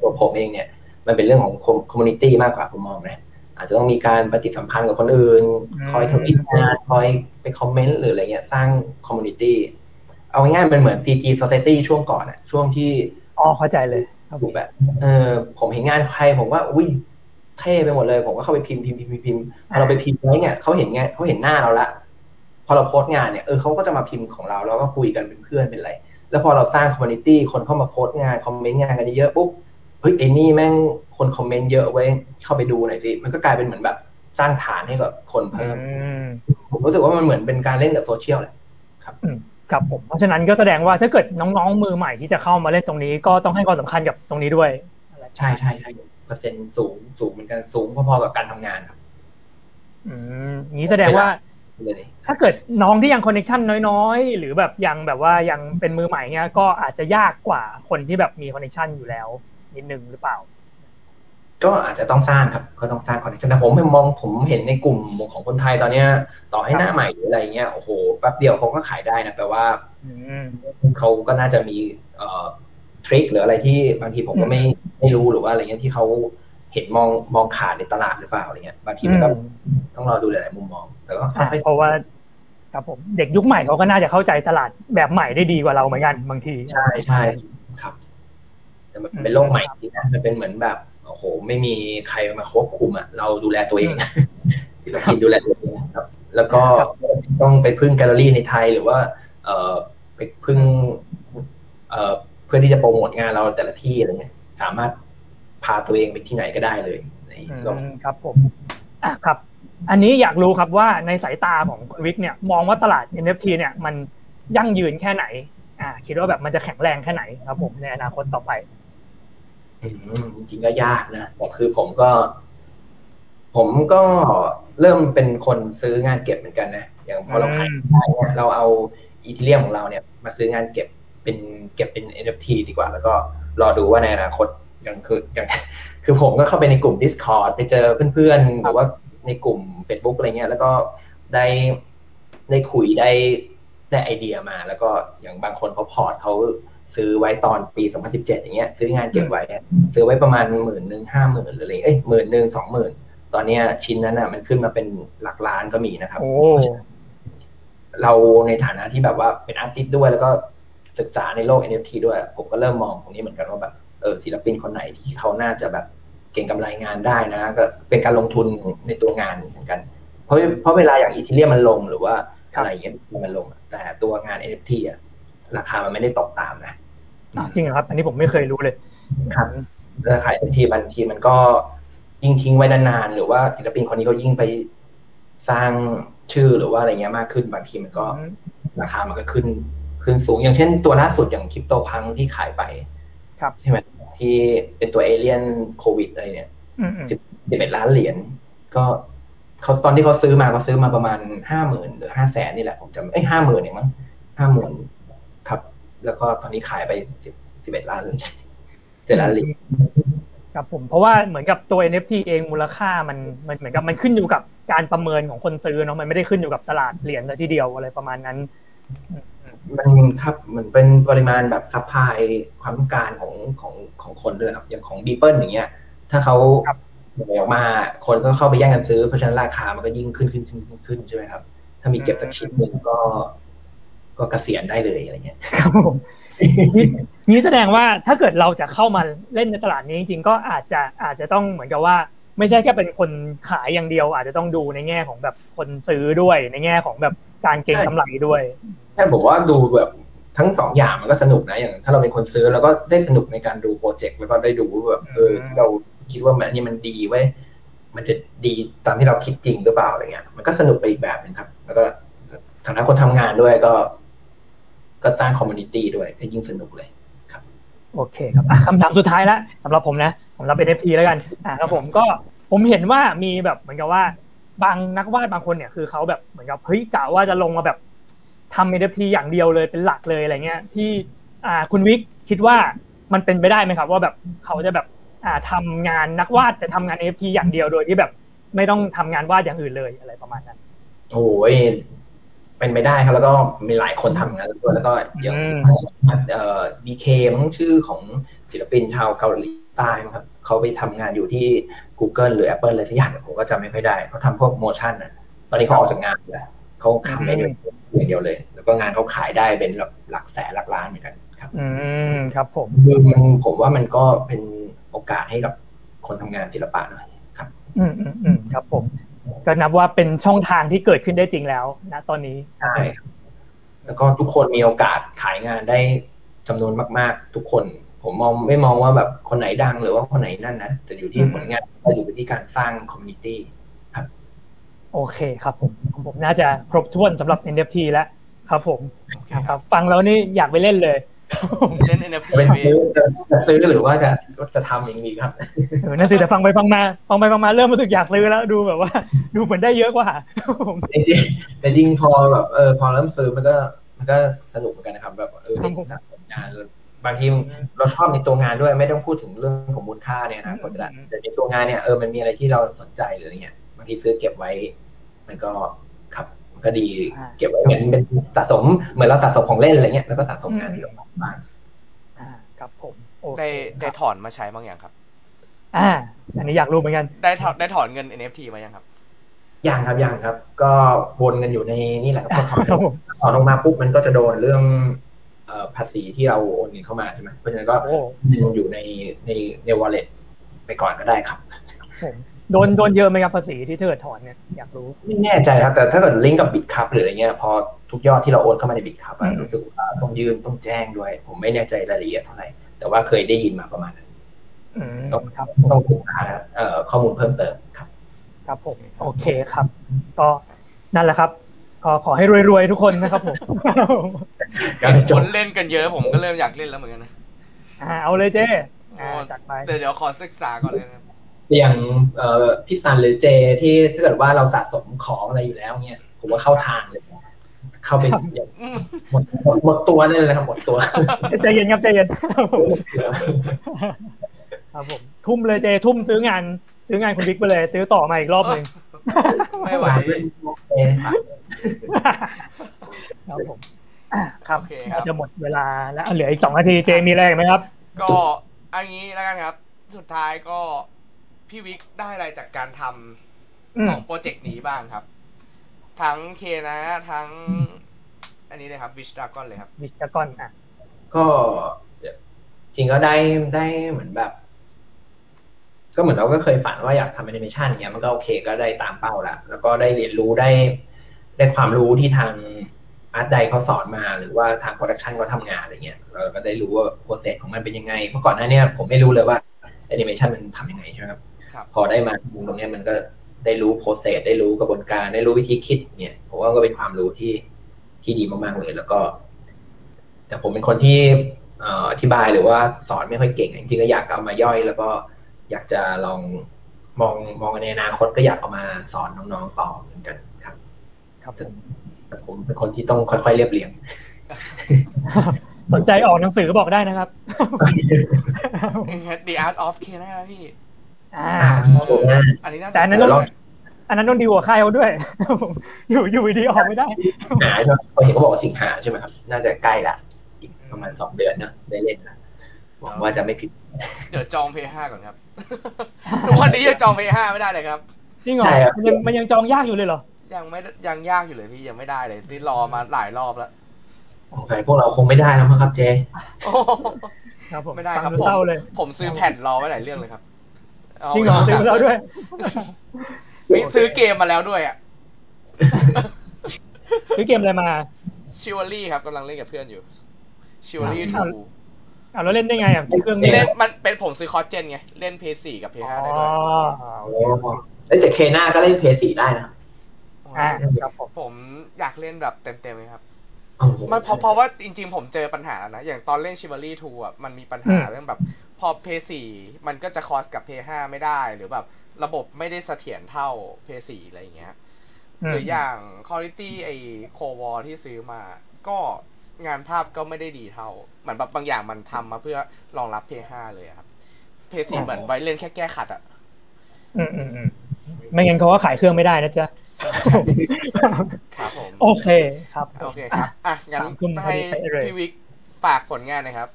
ตัวผมเองเนี่ย มันเป็นเรื่องของ community มากกว่าผมมองนะอาจจะต้องมีการปฏิสัมพันธ์กับคนอื่น คอยทวิตงานคอยไปคอมเมนต์หรืออะไรเงี้ย สร้าง community เอาง่ายๆมันเหมือน CG Society ช่วงก่อนอะช่วงที่ อ๋อเข้าใจเลยถูกแบบเออผมเห็นงานใครผมว่าอุ้ยเท่ไปหมดเลย ผมก็เข้าไปพิมพ์พิมพ์พิมพ์พิมพ์พอเราไปพิมพ์ไว้เนี่ยเขาเห็นไงเขาเห็นหน้าเราละพอเราโพสต์งานเนี่ยเออเขาก็จะมาพิมพ์ของเราแล้วก็คุยกันเป็นเพื่อนเป็นอะไรแล้วพอเราสร้าง community คนเข้ามาโพสต์งานคอมเมนต์งานกันเยอะปุ๊บเฮ้ยไอ้นี่แม่งคนคอมเมนต์เยอะเว้ยเข้าไปดูหน่อยสิมันก็กลายเป็นเหมือนแบบสร้างฐานให้กับคนเพิ่มผมรู้สึกว่ามันเหมือนเป็นการเล่นกับโซเชียลแหละครับ ครับผมเพราะฉะนั้นก็แสดงว่าถ้าเกิดน้องๆมือใหม่ที่จะเข้ามาเล่นตรงนี้ ก็ต้องให้ความสำคัญกับตรงนี้ด้วยใช่ใช่ใช่เปอร์เซ็นต์สูงสูงเหมือนกันสูงพอๆกับการทำงานครับ อืมนี้แสดงว่าถ้าเกิดน้องที่ยัง connection น้อยๆ หรือแบบยังแบบว่ายังเป็นมือใหม่เนี้ยก็อาจจะยากกว่าคนที่แบบมี connection อยู่แล้วนิดนึงหรือเปล่า ก็อาจจะต้องสร้างครับก็ต้องสร้าง connection แต่ผมมองผมเห็นในกลุ่มของคนไทยตอนเนี้ย ต่อให้หน้าใหม่หรืออะไรเงี้ยโอ้โหแป๊บเดียวเขาก็ขายได้นะแปลว่าเขาก็น่าจะมีเอ่อทริคหรืออะไรที่บางทีผมก็ไม่ไม่รู้หรือว่าอะไรเงี้ยที่เขาเห็นมองมองขาดในตลาดหรือเปล่าอะไรเงี้ยบางทีมันก็ต้องรอดูหลายๆมุมมอง แต่ก็เพราะว่าครับผมเด็กยุคใหม่เขาก็น่าจะเข้าใจตลาดแบบใหม่ได้ดีกว่าเราเหมือนกันบางที ใช่ใช่ครับแต่มันเป็นโลกใหม่จริงนะมันเป็นเหมือนแบบ โอ้โหไม่มีใครมาควบคุมอะเราดูแลตัวเองเรากินดูแลตัวเองครับ แล้วก็ต้องไปพึ่งแกลเลอรี่ในไทยหรือว่า เอ่อไปพึ่งเอ่อเพื่อที่จะโปรโมทงานเราแต่ละที่อะไรเงี้ยสามารถพาตัวเองไปที่ไหนก็ได้เลยในโลกครับผมอะครับ อันนี้อยากรู้ครับว่าในสายตาของคุณวิกเนี่ย มองว่าตลาด NFT เนี่ย มันยั่งยืนแค่ไหน อ่า คิดว่าแบบมันจะแข็งแรงแค่ไหนครับผมในอนาคตต่อไป จริงๆก็ยากนะแต่คือผมก็ ผมก็เริ่มเป็นคนซื้องานเก็บเหมือนกันนะอย่างพอเราขายได้เนี่ยเราเอาอีเทเรียมของเราเนี่ย มาซื้องานเก็บเป็นเก็บเป็น NFT ดีกว่า แล้วก็รอดูว่าในอนาคตอย่างคืออย่างคือผมก็เข้าไปในกลุ่ม Discord ไปเจอเพื่อนๆหรือว่าในกลุ่ม Facebook อะไรเงี้ย แล้วก็ได้ได้คุยได้ได้ไอเดียมา แล้วก็อย่างบางคนเขาพอร์ตเขา ซื้อไว้ตอนปี 2017 อย่างเงี้ย ซื้องานเก็บไว้ ซื้อไว้ประมาณหมื่นหนึ่งห้าหมื่นหรืออะไรเอ้ยหมื่นหนึ่งสองหมื่นตอนเนี้ยชิ้นนั้นอะมันขึ้นมาเป็นหลักล้านก็มีนะครับเราในฐานะที่แบบว่าเป็นอาร์ติสต์ด้วยแล้วก็ศึกษาในโลก NFT ด้วย ผมก็เริ่มมองตรงนี้เหมือนกันว่าแบบเออศิลปินคนไหนที่เขาน่าจะแบบเก่งกำไรงานได้นะ ก็เป็นการลงทุนในตัวงานเหมือนกัน เพราะเพราะเวลาอย่างอีเทเรียมมันลงหรือว่าอะไรอย่างเงี้ยมันลง แต่ตัวงาน NFT อะราคามันไม่ได้ตกตามนะ จริงครับ อันนี้ผมไม่เคยรู้เลยครับราคา NFT บางทีมันก็ยิ่งทิ้งไว้นานๆหรือว่าศิลปินคนนี้เขายิ่งไปสร้างชื่อหรือว่าอะไรเงี้ยมากขึ้นบางทีมันก็ราคามันก็ขึ้นขึ้นสูง อย่างเช่นตัวล่าสุดอย่างคริปโตพังที่ขายไป ครับใช่ไหมที่เป็นตัวเอเลียนโควิดอะไรเนี่ยสิบสิบเอ็ดล้านเหรียญก็เขาตอนที่เขาซื้อมาเขาซื้อมาประมาณห้าหมื่นหรือห้าแสนนี่แหละผมจำไอ้ห้าหมื่นเองมั้งห้าหมื่นครับ แล้วก็ตอนนี้ขายไปสิบสิบเอ็ดล้านเจ็ดล้านเหรียญครับผมเพราะว่าเหมือนกับตัว NFT เองมูลค่ามันมันเหมือนกับมันขึ้นอยู่กับการประเมินของคนซื้อเนาะมันไม่ได้ขึ้นอยู่กับตลาดเหรียญทีเดียวอะไรประมาณนั้น มันครับเหมือนเป็นปริมาณแบบ supply ความต้องการของของของคนด้วยครับอย่างของบีเปิลอย่างเงี้ย ถ้าเขาออกมาคนก็เข้าไปแย่งกันซื้อเพราะฉะนั้นราคามันก็ยิ่งขึ้นขึ้นขึ้นขึ้นใช่ไหมครับ ถ้ามีเก็บสักชิ้นหนึ่งก็ ก็เกษียณได้เลยอะไรเงี้ยครับผมนี้แสดงว่าถ้าเกิดเราจะเข้ามาเล่นในตลาดนี้จริงๆก็อาจจะอาจจะต้องเหมือนกับว่า ไม่ใช่แค่เป็นคนขายอย่างเดียว อาจจะต้องดูในแง่ของแบบคนซื้อด้วยในแง่ของแบบการเก็งกำไรด้วยใช่ผมว่าดูแบบทั้งสองอย่างมันก็สนุกนะอย่าง ถ้าเราเป็นคนซื้อแล้วก็ได้สนุกในการดูโปรเจกต์แล้วก็ได้ดูแบบเออที่เราคิดว่ามันนี่มันดีเว้ยมันจะดีตามที่เราคิดจริงหรือเปล่าอะไรเงี้ย มันก็สนุกไปอีกแบบนึงครับ แล้วก็ฐานะคนทำงานด้วยก็ ก็สร้าง community ด้วยก็ยิ่งสนุกเลยครับ โอเคครับคำถามสุดท้ายแล้วสำหรับผมนะผมรับเป็นเอฟพีแล้วกันอ่าครับผมก็ผมเห็นว่ามีแบบเหมือนกับว่า บางนักวาดบางคนเนี่ยคือเขาแบบเหมือนกับเฮ้ยกะว่าจะลงมาแบบทำ NFT อย่างเดียวเลยเป็นหลักเลยอะไรเงี้ยที่อ่าคุณวิกคิดว่ามันเป็นไปได้ไหมครับ ว่าแบบเขาจะแบบอ่าทำงานนักวาดแต่ทำงาน NFT อย่างเดียวโดยที่แบบไม่ต้องทำงานวาดอย่างอื่นเลยอะไรประมาณนั้นโอ้ย เป็นไปได้ครับ แล้วก็มีหลายคนทำงานด้วยแล้วก็อย่างเอ่อดีเคมันชื่อของศิลปินชาวเกาหลีใต้ครับเขาไปทำงานอยู่ที่ Google หรือ Apple อะไรสักอย่างผมก็จำไม่ค่อยได้เขาทำพวกโมชั่นอะ ตอนนี้เขาออกจากงานแล้วเขาทำได้อย่างเดียวเลย แล้วก็งานเขาขายได้เป็นหลักแสนหลักล้านเหมือนกันครับ อืมครับผมคือมันผมว่ามันก็เป็นโอกาสให้กับคนทำงานศิลปะหน่อยครับ อืมอืมอืมครับผม ก็นับว่าเป็นช่องทางที่เกิดขึ้นได้จริงแล้วนะตอนนี้ใช่แล้วก็ทุกคนมีโอกาสขายงานได้จำนวนมาก ๆ ทุกคน ผมมองไม่มองว่าแบบคนไหนดังหรือว่าคนไหนนั่นนะจะอยู่ที่ผลงานก็อยู่ที่การสร้าง community โอเคครับผมผมน่าจะครบถ้วนสำหรับ NFT แล้วครับผมครับ ฟังแล้วนี่อยากไปเล่นเลย เล่น NFT เป็นซื้อจะซื้อหรือว่าจะจะทำอย่างนี้ครับเออนั่นสิแต่ฟังไปฟังมาฟังไปฟังมาเริ่มรู้สึกอยากซื้อแล้วดูแบบว่า ดูเหมือนได้เยอะกว่าจริงแต่จริงพอแบบเออพอเริ่มซื้อมันก็มันก็สนุกเหมือนกันนะครับ แบบเออได้สะสมงานบางทีเราชอบในตัวงานด้วยไม่ต้องพูดถึงเรื่องของมูลค่าเนี่ยนะคนละแต่ในตัวงานเนี่ยเออมันมีอะไรที่เราสนใจหรืออะไรเงี้ยบางทีซื้อเก็บไว้ มันก็ครับมัน ก็ดีเก็บไว้เหมือนเป็นสะสมเหมือนเราสะสมของเล่นอะไรเงี้ยแล้วก็สะสมงานที่เราบ้างครับผมได้ได้ถอนมาใช้บางอย่างครับ อ่า อันนี้อยากรู้เหมือนกันได้ถอนได้ถอนเงิน NFT มายังครับยังครับยังครับ ก็วนกันอยู่ในนี่แหละครับถอนถอนออกมาปุ๊บมันก็จะโดนเรื่องภาษีที่เราโอนเงินเข้ามาใช่ไหมเพราะฉะนั้นก็อยู่ในในใน wallet ไปก่อนก็ได้ครับ โดนโดนเยอะไหมครับภาษีที่เธอถอนเนี่ยอยากรู้ไม่แน่ใจครับ แต่ถ้าเกิดลิงก์กับบิตคัพหรืออะไรเงี้ยพอทุกยอดที่เราโอนเข้ามาใน Bitkub รู้สึกว่าต้องยื่นต้องแจ้งด้วย ผมไม่แน่ใจรายละเอียดเท่าไหร่แต่ว่าเคยได้ยินมาประมาณนั้นต้องต้องศึกษาข้อมูลเพิ่มเติมครับ ครับผม โอเคครับ ก็นั่นแหละครับก็ขอให้รวยๆทุกคนนะครับผมคนเล่นกันเยอะผมก็เริ่มอยากเล่นแล้วเหมือนกันนะอ่าเอาเลยเจ้จัดไปเดี๋ยวเดี๋ยวขอศึกษาก่อนเลยนะ อย่างพี่ซันหรือเจที่ถ้าเกิดว่าเราสะสมของอะไรอยู่แล้วเนี่ยผมว่าเข้าทางเลย เข้าไปหมดหมดตัวเลยนะครับหมดตัวใจเย็นครับใจเย็นครับผมทุ่มเลยเจทุ่มซื้องาน ซื้องานคุณบิ๊กไปเลย ซื้อต่อมาอีกรอบหนึ่งไม่ไหวครับผมครับจะหมดเวลาแล้วเหลืออีกสองนาทีเจมีอะไรไหมครับ ก็อันนี้แล้วกันครับ สุดท้ายก็ พี่วิกได้อะไรจากการทำสองโปรเจกต์นี้บ้างครับ ทั้งเคนะทั้ง อันนี้เลยครับวิชดากอนเลยครับWish Dragon อะก็จริงก็ได้ได้เหมือนแบบ ก็เหมือนเราก็เคยฝันว่าอยากทำแอนิเมชันเนี้ยมันก็โอเคก็ได้ตามเป้าแล้วแล้วก็ได้เรียนรู้ได้ ได้ความรู้ที่ทาง art ไดเขาสอนมาหรือว่าทาง production เขาทำงานอะไรเงี้ยเราก็ได้รู้ว่า process ของมันเป็นยังไง เมื่อก่อนหน้านี้ผมไม่รู้เลยว่าแอนิเมชันมันทำยังไงใช่ไหมครับ พอได้มาตรงนี้มันก็ได้รู้ process ได้รู้กระบวนการได้รู้วิธีคิดเนี่ยผมว่าก็เป็นความรู้ที่ที่ดีมากๆเลย แล้วก็ แต่ผมเป็นคนที่อธิบายหรือว่าสอนไม่ค่อยเก่ง จริงๆก็อยากเอามาย่อย แล้วก็อยากจะลองมองมองในอนาคตก็อยากเอามาสอนน้องๆต่อเหมือนกันครับ ครับแต่ผมเป็นคนที่ต้องค่อยๆเรียบเรียง สนใจออกหนังสือบอกได้นะครับ The Art of K นะครับพี่ อ่าอันนี้น่าแต่อันนั้นต้องอันนั้นต้องดีกว่าค่ายเขาด้วย อยู่อยู่ดีออกไม่ได้หาใช่ไหมเขาเห็นเขาบอกสิงหาใช่ไหมครับ น่าจะใกล้ละอีกประมาณสองเดือนนะได้เล่นนะหวังว่าจะไม่ผิด เดี๋ยวจองเพย์ห้าก่อนครับทุกวันนี้ยังจองเพย์ห้าไม่ได้เลยครับจริงเหรอมันยังมันยังจองยากอยู่เลยเหรอยังไม่ยังยากอยู่เลยพี่ยังไม่ได้เลยที่รอมาหลายรอบแล้วสงสัยพวกเราคงไม่ได้แล้วมั้งครับเจครับผมไม่ได้ครับผมผมซื้อแผ่นรอไว้หลายเรื่องเลยครับ จริงเหรอซื้อมาแล้วด้วยมีซื้อเกมมาแล้วด้วยอะซื้อเกมอะไรมา Chivalry ครับกำลังเล่นกับเพื่อนอยู่ Chivalry twoอ่าแล้วเล่นได้ไงอะเครื่องนี้เล่นมันเป็นผมซื้อ cross-gen ไง เล่นเพย์สี่กับเพย์ห้าได้ด้วยเอ้แต่ Kena ก็เล่น Play สี่ได้นะอ่าครับผมผมอยากเล่นแบบเต็มๆเลยครับ มันเพราะเพราะว่าจริงๆ ผมเจอปัญหาแล้วนะ อย่างตอนเล่น Chivalry two อะมันมีปัญหาเรื่องแบบ พอเพย์สี่มันก็จะคอสกับเพย์ห้าไม่ได้ หรือแบบระบบไม่ได้เสถียรเท่าเพย์สี่อะไรอย่างเงี้ยหรืออย่างคุณภาพไอโควอที่ซื้อมา ก็งานภาพก็ไม่ได้ดีเท่า เหมือนแบบบางอย่างมันทำมาเพื่อรองรับเพย์ห้าเลยครับเพย์สี่เหมือนไว้เล่นแค่แก้ขัดอะอืมอืมอืมไม่งั้นเขาก็ขายเครื่องไม่ได้นะจ๊ะ ครับผมโอเคครับโอเคครับอะงั้นให้พี่วิกฝากผลงานนะครับ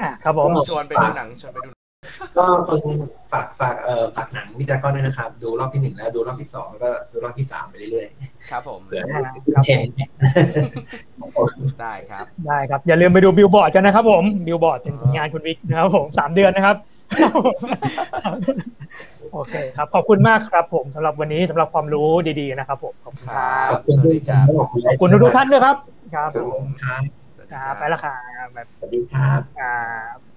อะครับผมชวนไปดูหนังชวนไปดูก็คนฝากฝากเอ่อฝากหนังวิจารณ์ด้วยนะครับ ดูรอบที่หนึ่งแล้วดูรอบที่สองแล้วก็ดูรอบที่สามไปเรื่อยๆครับผมเผื่อเทนได้ครับได้ครับ อย่าลืมไปดูบิลบอร์ดกันนะครับผมบิลบอร์ดเป็นงานคุณวิกนะครับผมสามเดือนนะครับ โอเคครับ ขอบคุณมากครับผมสำหรับวันนี้สำหรับความรู้ดีๆนะครับผมขอบคุณครับขอบคุณครับขอบคุณทุกท่านด้วยครับ ครับผมครับไปละครับสวัสดีครับครับ